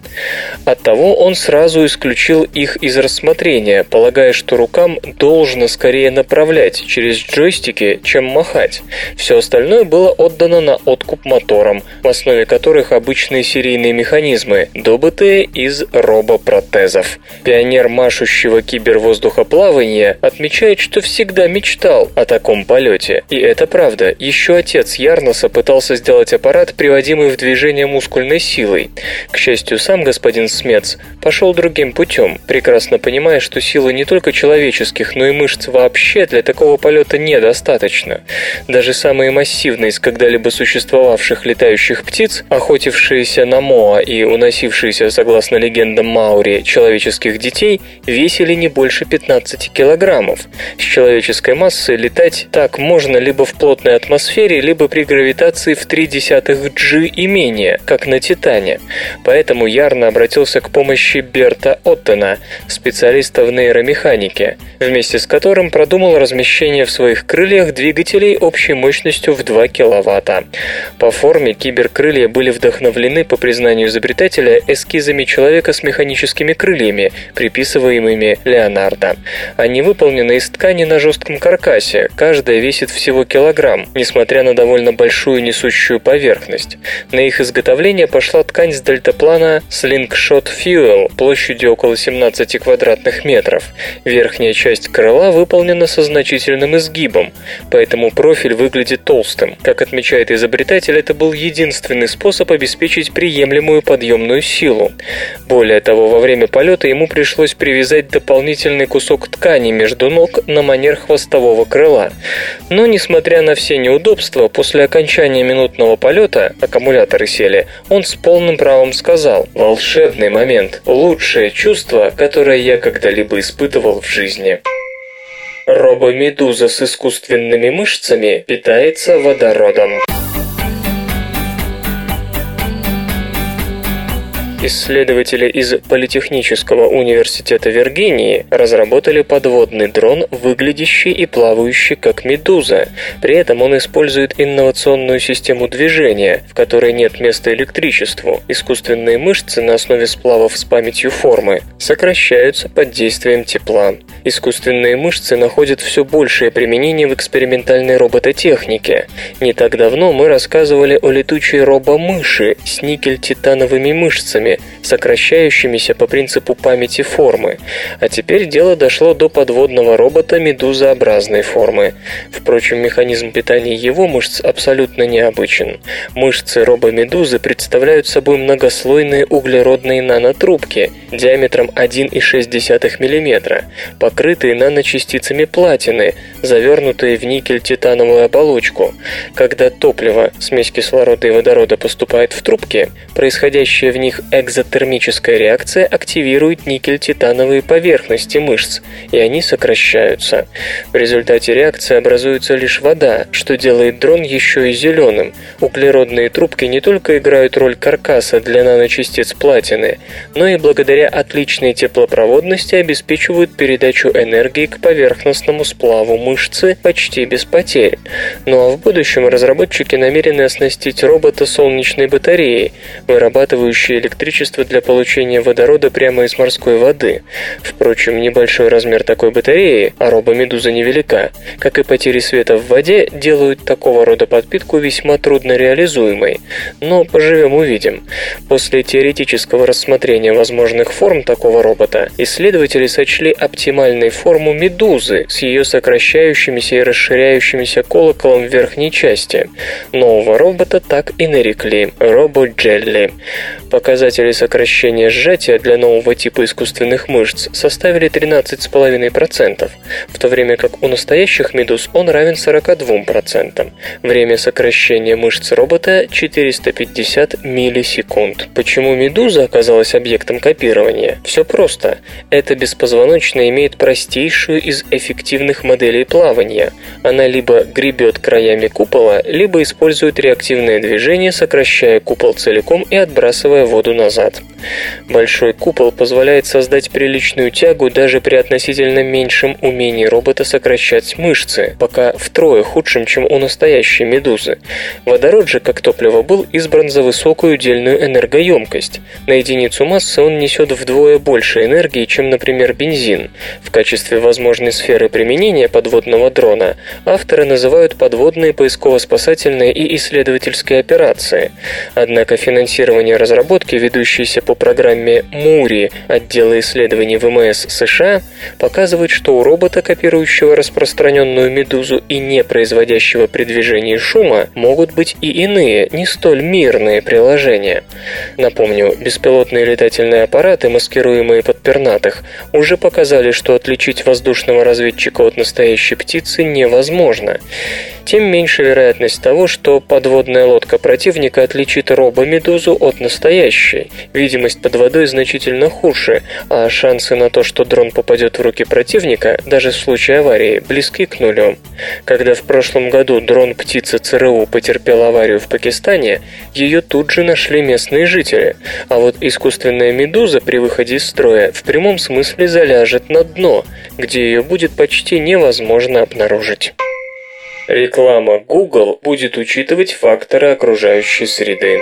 Оттого он сразу исключил их из рассмотрения, полагая, что рукам должно скорее направлять через джойстики, чем махать. Все остальное было отдано на откуп моторам, в основе которых обычные серийные механизмы, добытые из робопротезов. Пионер машущего кибервоздухоплавания отмечает, что всегда мечтал о таком полете. И это правда. Еще отец Ярноса пытался сделать аппарат, приводимый в движение мускульной силой. К счастью, сам господин Смец пошел другим путем, прекрасно понимая, что силы не только человеческих, но и мышц вообще для такого полета недостаточно. Даже самые массивные из когда-либо существовавших летающих птиц, охотившиеся на Моа и уносившиеся, согласно легендам Маури, человеческих детей, весили не больше 15 килограммов. С человеческой массой летать так можно либо в плотной атмосфере, либо при гравитации в 0,3 G и менее, как на Титане. Поэтому Ярно обратился к помощи Берта Оттена, специалиста в нейромеханике, вместе с которым продумал размещение в своих крыльях двигателей общей мощностью в 2 киловатта. По форме киберкрылья были вдохновлены, по признанию изобретателя, эскизами человека с механическими крыльями, приписываемыми Леонардо. Они выполнены из ткани на жестком каркасе, каждая весит всего килограмм, несмотря на довольно большую несущую поверхность. На их изготовление пошла ткань с дельтаплана Slingshot Fuel площадью около 17 квадратных метров. Верхняя часть крыла выполнена со значительным изгибом, поэтому профиль выглядит толстым. Как отмечает изобретатель, это был единственный способ обеспечить приемлемую подъемную силу. Более того, во время полета ему пришлось привязать дополнительный кусок ткани между ног на манер хвостового крыла. Но, несмотря на все неудобства, после окончания минутного полета, аккумуляторы сели, он с полным правом сказал «Волшебный момент, лучшее чувство, которое я когда-либо испытывал в жизни». Робомедуза с искусственными мышцами питается водородом. Исследователи из Политехнического университета Виргинии разработали подводный дрон, выглядящий и плавающий как медуза. При этом он использует инновационную систему движения, в которой нет места электричеству. Искусственные мышцы на основе сплавов с памятью формы сокращаются под действием тепла. Искусственные мышцы находят все большее применение в экспериментальной робототехнике. Не так давно мы рассказывали о летучей робомыши с никель-титановыми мышцами, сокращающимися по принципу памяти формы, а теперь дело дошло до подводного робота медузообразной формы. Впрочем, механизм питания его мышц абсолютно необычен. Мышцы робомедузы представляют собой многослойные углеродные нанотрубки диаметром 1,6 мм, покрытые наночастицами платины, завернутые в никель-титановую оболочку. Когда топливо, смесь кислорода и водорода поступает в трубки, происходящее в них экзотермическая реакция активирует никель-титановые поверхности мышц, и они сокращаются. В результате реакции образуется лишь вода, что делает дрон еще и зеленым. Углеродные трубки не только играют роль каркаса для наночастиц платины, но и благодаря отличной теплопроводности обеспечивают передачу энергии к поверхностному сплаву мышцы почти без потерь. Ну а в будущем разработчики намерены оснастить робота солнечной батареей, вырабатывающей электричество электричество для получения водорода прямо из морской воды. Впрочем, небольшой размер такой батареи, а робомедуза невелика, как и потери света в воде, делают такого рода подпитку весьма трудно реализуемой. Но поживем увидим. После теоретического рассмотрения возможных форм такого робота, исследователи сочли оптимальной форму медузы с ее сокращающимися и расширяющимися колоколом в верхней части. Нового робота так и нарекли – рободжелли. Показатель показатели сокращения сжатия для нового типа искусственных мышц составили 13,5%, в то время как у настоящих медуз он равен 42%. Время сокращения мышц робота 450 миллисекунд. Почему медуза оказалась объектом копирования? Все просто. Эта беспозвоночная имеет простейшую из эффективных моделей плавания. Она либо гребет краями купола, либо использует реактивное движение, сокращая купол целиком и отбрасывая воду назад назад. Большой купол позволяет создать приличную тягу даже при относительно меньшем умении робота сокращать мышцы, пока втрое худшим, чем у настоящей медузы. Водород же, как топливо, был избран за высокую удельную энергоемкость. На единицу массы он несет вдвое больше энергии, чем, например, бензин. В качестве возможной сферы применения подводного дрона авторы называют подводные поисково-спасательные и исследовательские операции. Однако финансирование разработки ведут ведущийся по программе МУРИ отдела исследований ВМС США, показывает, что у робота, копирующего распространенную медузу и не производящего при движении шума, могут быть и иные, не столь мирные приложения. Напомню, беспилотные летательные аппараты, маскируемые под пернатых, уже показали, что отличить воздушного разведчика от настоящей птицы невозможно тем меньше вероятность того, что подводная лодка противника отличит робомедузу от настоящей. Видимость под водой значительно хуже, а шансы на то, что дрон попадет в руки противника, даже в случае аварии, близки к нулю. Когда в прошлом году дрон-птица ЦРУ потерпел аварию в Пакистане, ее тут же нашли местные жители, а вот искусственная медуза при выходе из строя в прямом смысле заляжет на дно, где ее будет почти невозможно обнаружить. Реклама Google будет учитывать факторы окружающей среды.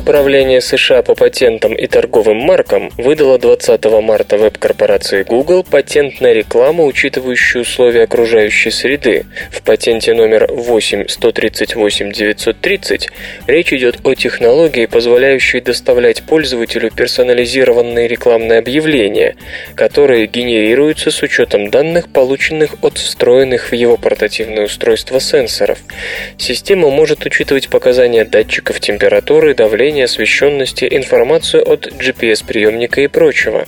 Управление США по патентам и торговым маркам выдало 20 марта веб-корпорации Google патент на рекламу, учитывающую условия окружающей среды. В патенте номер 8.138.930 речь идет о технологии, позволяющей доставлять пользователю персонализированные рекламные объявления, которые генерируются с учетом данных, полученных от встроенных в его портативное устройство сенсоров. Система может учитывать показания датчиков температуры, давления, освещенности, информацию от GPS-приемника и прочего.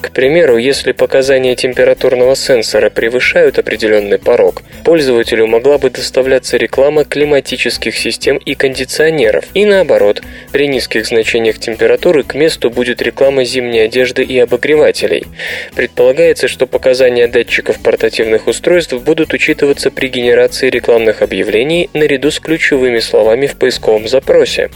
К примеру, если показания температурного сенсора превышают определенный порог, пользователю могла бы доставляться реклама климатических систем и кондиционеров, и наоборот, при низких значениях температуры к месту будет реклама зимней одежды и обогревателей. Предполагается, что показания датчиков портативных устройств будут учитываться при генерации рекламных объявлений наряду с ключевыми словами в поисковом запросе.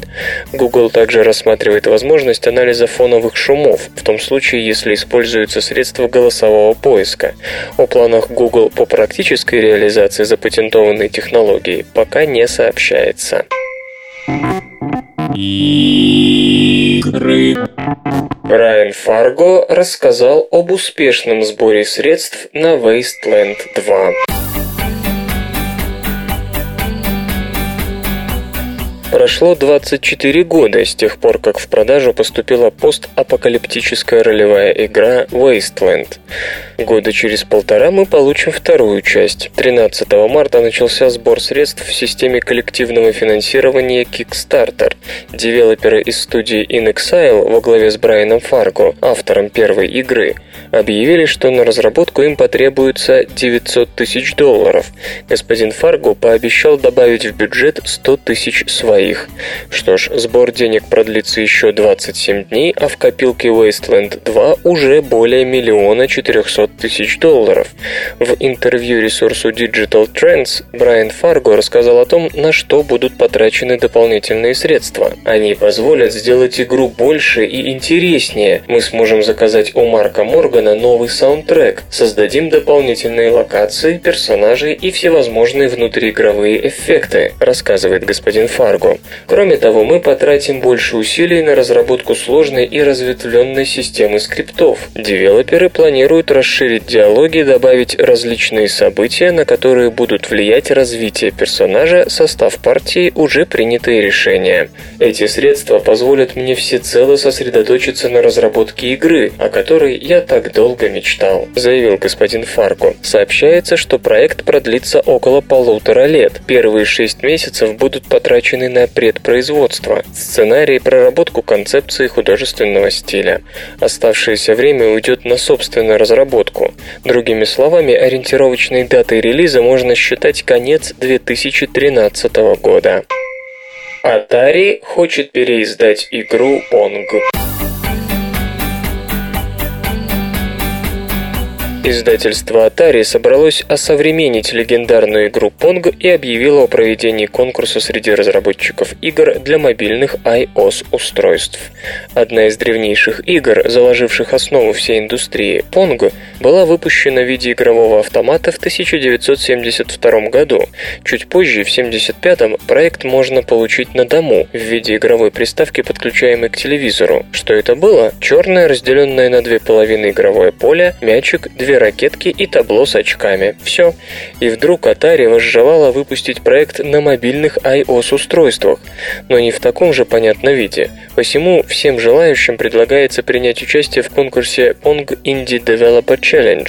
Google также рассматривает возможность анализа фоновых шумов, в том случае, если используются средства голосового поиска. О планах Google по практической реализации запатентованной технологии пока не сообщается. Игры. Брайан Фарго рассказал об успешном сборе средств на Wasteland 2. Прошло 24 года с тех пор, как в продажу поступила постапокалиптическая ролевая игра Wasteland. Года через полтора мы получим вторую часть. 13 марта начался сбор средств в системе коллективного финансирования Kickstarter. Девелоперы из студии inXile во главе с Брайаном Фарго, автором первой игры, объявили, что на разработку им потребуется 900 тысяч долларов. Господин Фарго пообещал добавить в бюджет 100 тысяч своих. Что ж, сбор денег продлится еще 27 дней, а в копилке Wasteland 2 уже более миллиона 400 тысяч долларов. В интервью ресурсу Digital Trends Брайан Фарго рассказал о том, на что будут потрачены дополнительные средства. Они позволят сделать игру больше и интереснее. Мы сможем заказать у Марка Моргана новый саундтрек, создадим дополнительные локации, персонажей и всевозможные внутриигровые эффекты, рассказывает господин Фарго. Кроме того, мы потратим больше усилий на разработку сложной и разветвленной системы скриптов. Девелоперы планируют расширить диалоги, добавить различные события, на которые будут влиять развитие персонажа, состав партии, уже принятые решения. Эти средства позволят мне всецело сосредоточиться на разработке игры, о которой я так долго мечтал, заявил господин Фарко. Сообщается, что проект продлится около полутора лет. Первые шесть месяцев будут потрачены на предпроизводство, сценарий, проработку концепции художественного стиля. Оставшееся время уйдет на собственную разработку. Другими словами, ориентировочной датой релиза можно считать конец 2013 года. Atari хочет переиздать игру Pong. Издательство Atari собралось осовременить легендарную игру Pong и объявило о проведении конкурса среди разработчиков игр для мобильных iOS-устройств. Одна из древнейших игр, заложивших основу всей индустрии, Pong, была выпущена в виде игрового автомата в 1972 году. Чуть позже, в 1975-м, проект можно получить на дому в виде игровой приставки, подключаемой к телевизору. Что это было? Черное, разделенное на две половины игровое поле, мячик, две ракетки и табло с очками. Все. И вдруг Atari возжелала выпустить проект на мобильных iOS-устройствах, но не в таком же понятном виде. Посему всем желающим предлагается принять участие в конкурсе Pong Indie Developer Challenge.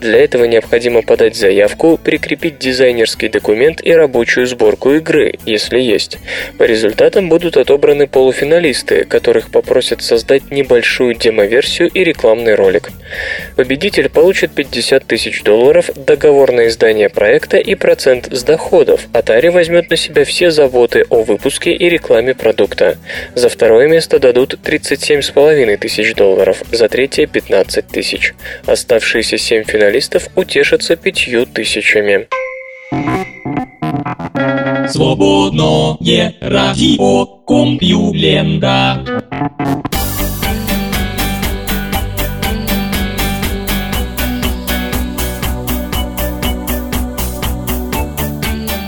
Для этого необходимо подать заявку, прикрепить дизайнерский документ и рабочую сборку игры, если есть. По результатам будут отобраны полуфиналисты, которых попросят создать небольшую демо-версию и рекламный ролик. Победитель получит 50 тысяч долларов, договор на издание проекта и процент с доходов. Atari возьмет на себя все заботы о выпуске и рекламе продукта. За второе место дадут 37,5 тысяч долларов, за третье 15 тысяч. Оставшиеся 7 финалистов утешатся 5 тысячами. Свободное радио Компьюлента.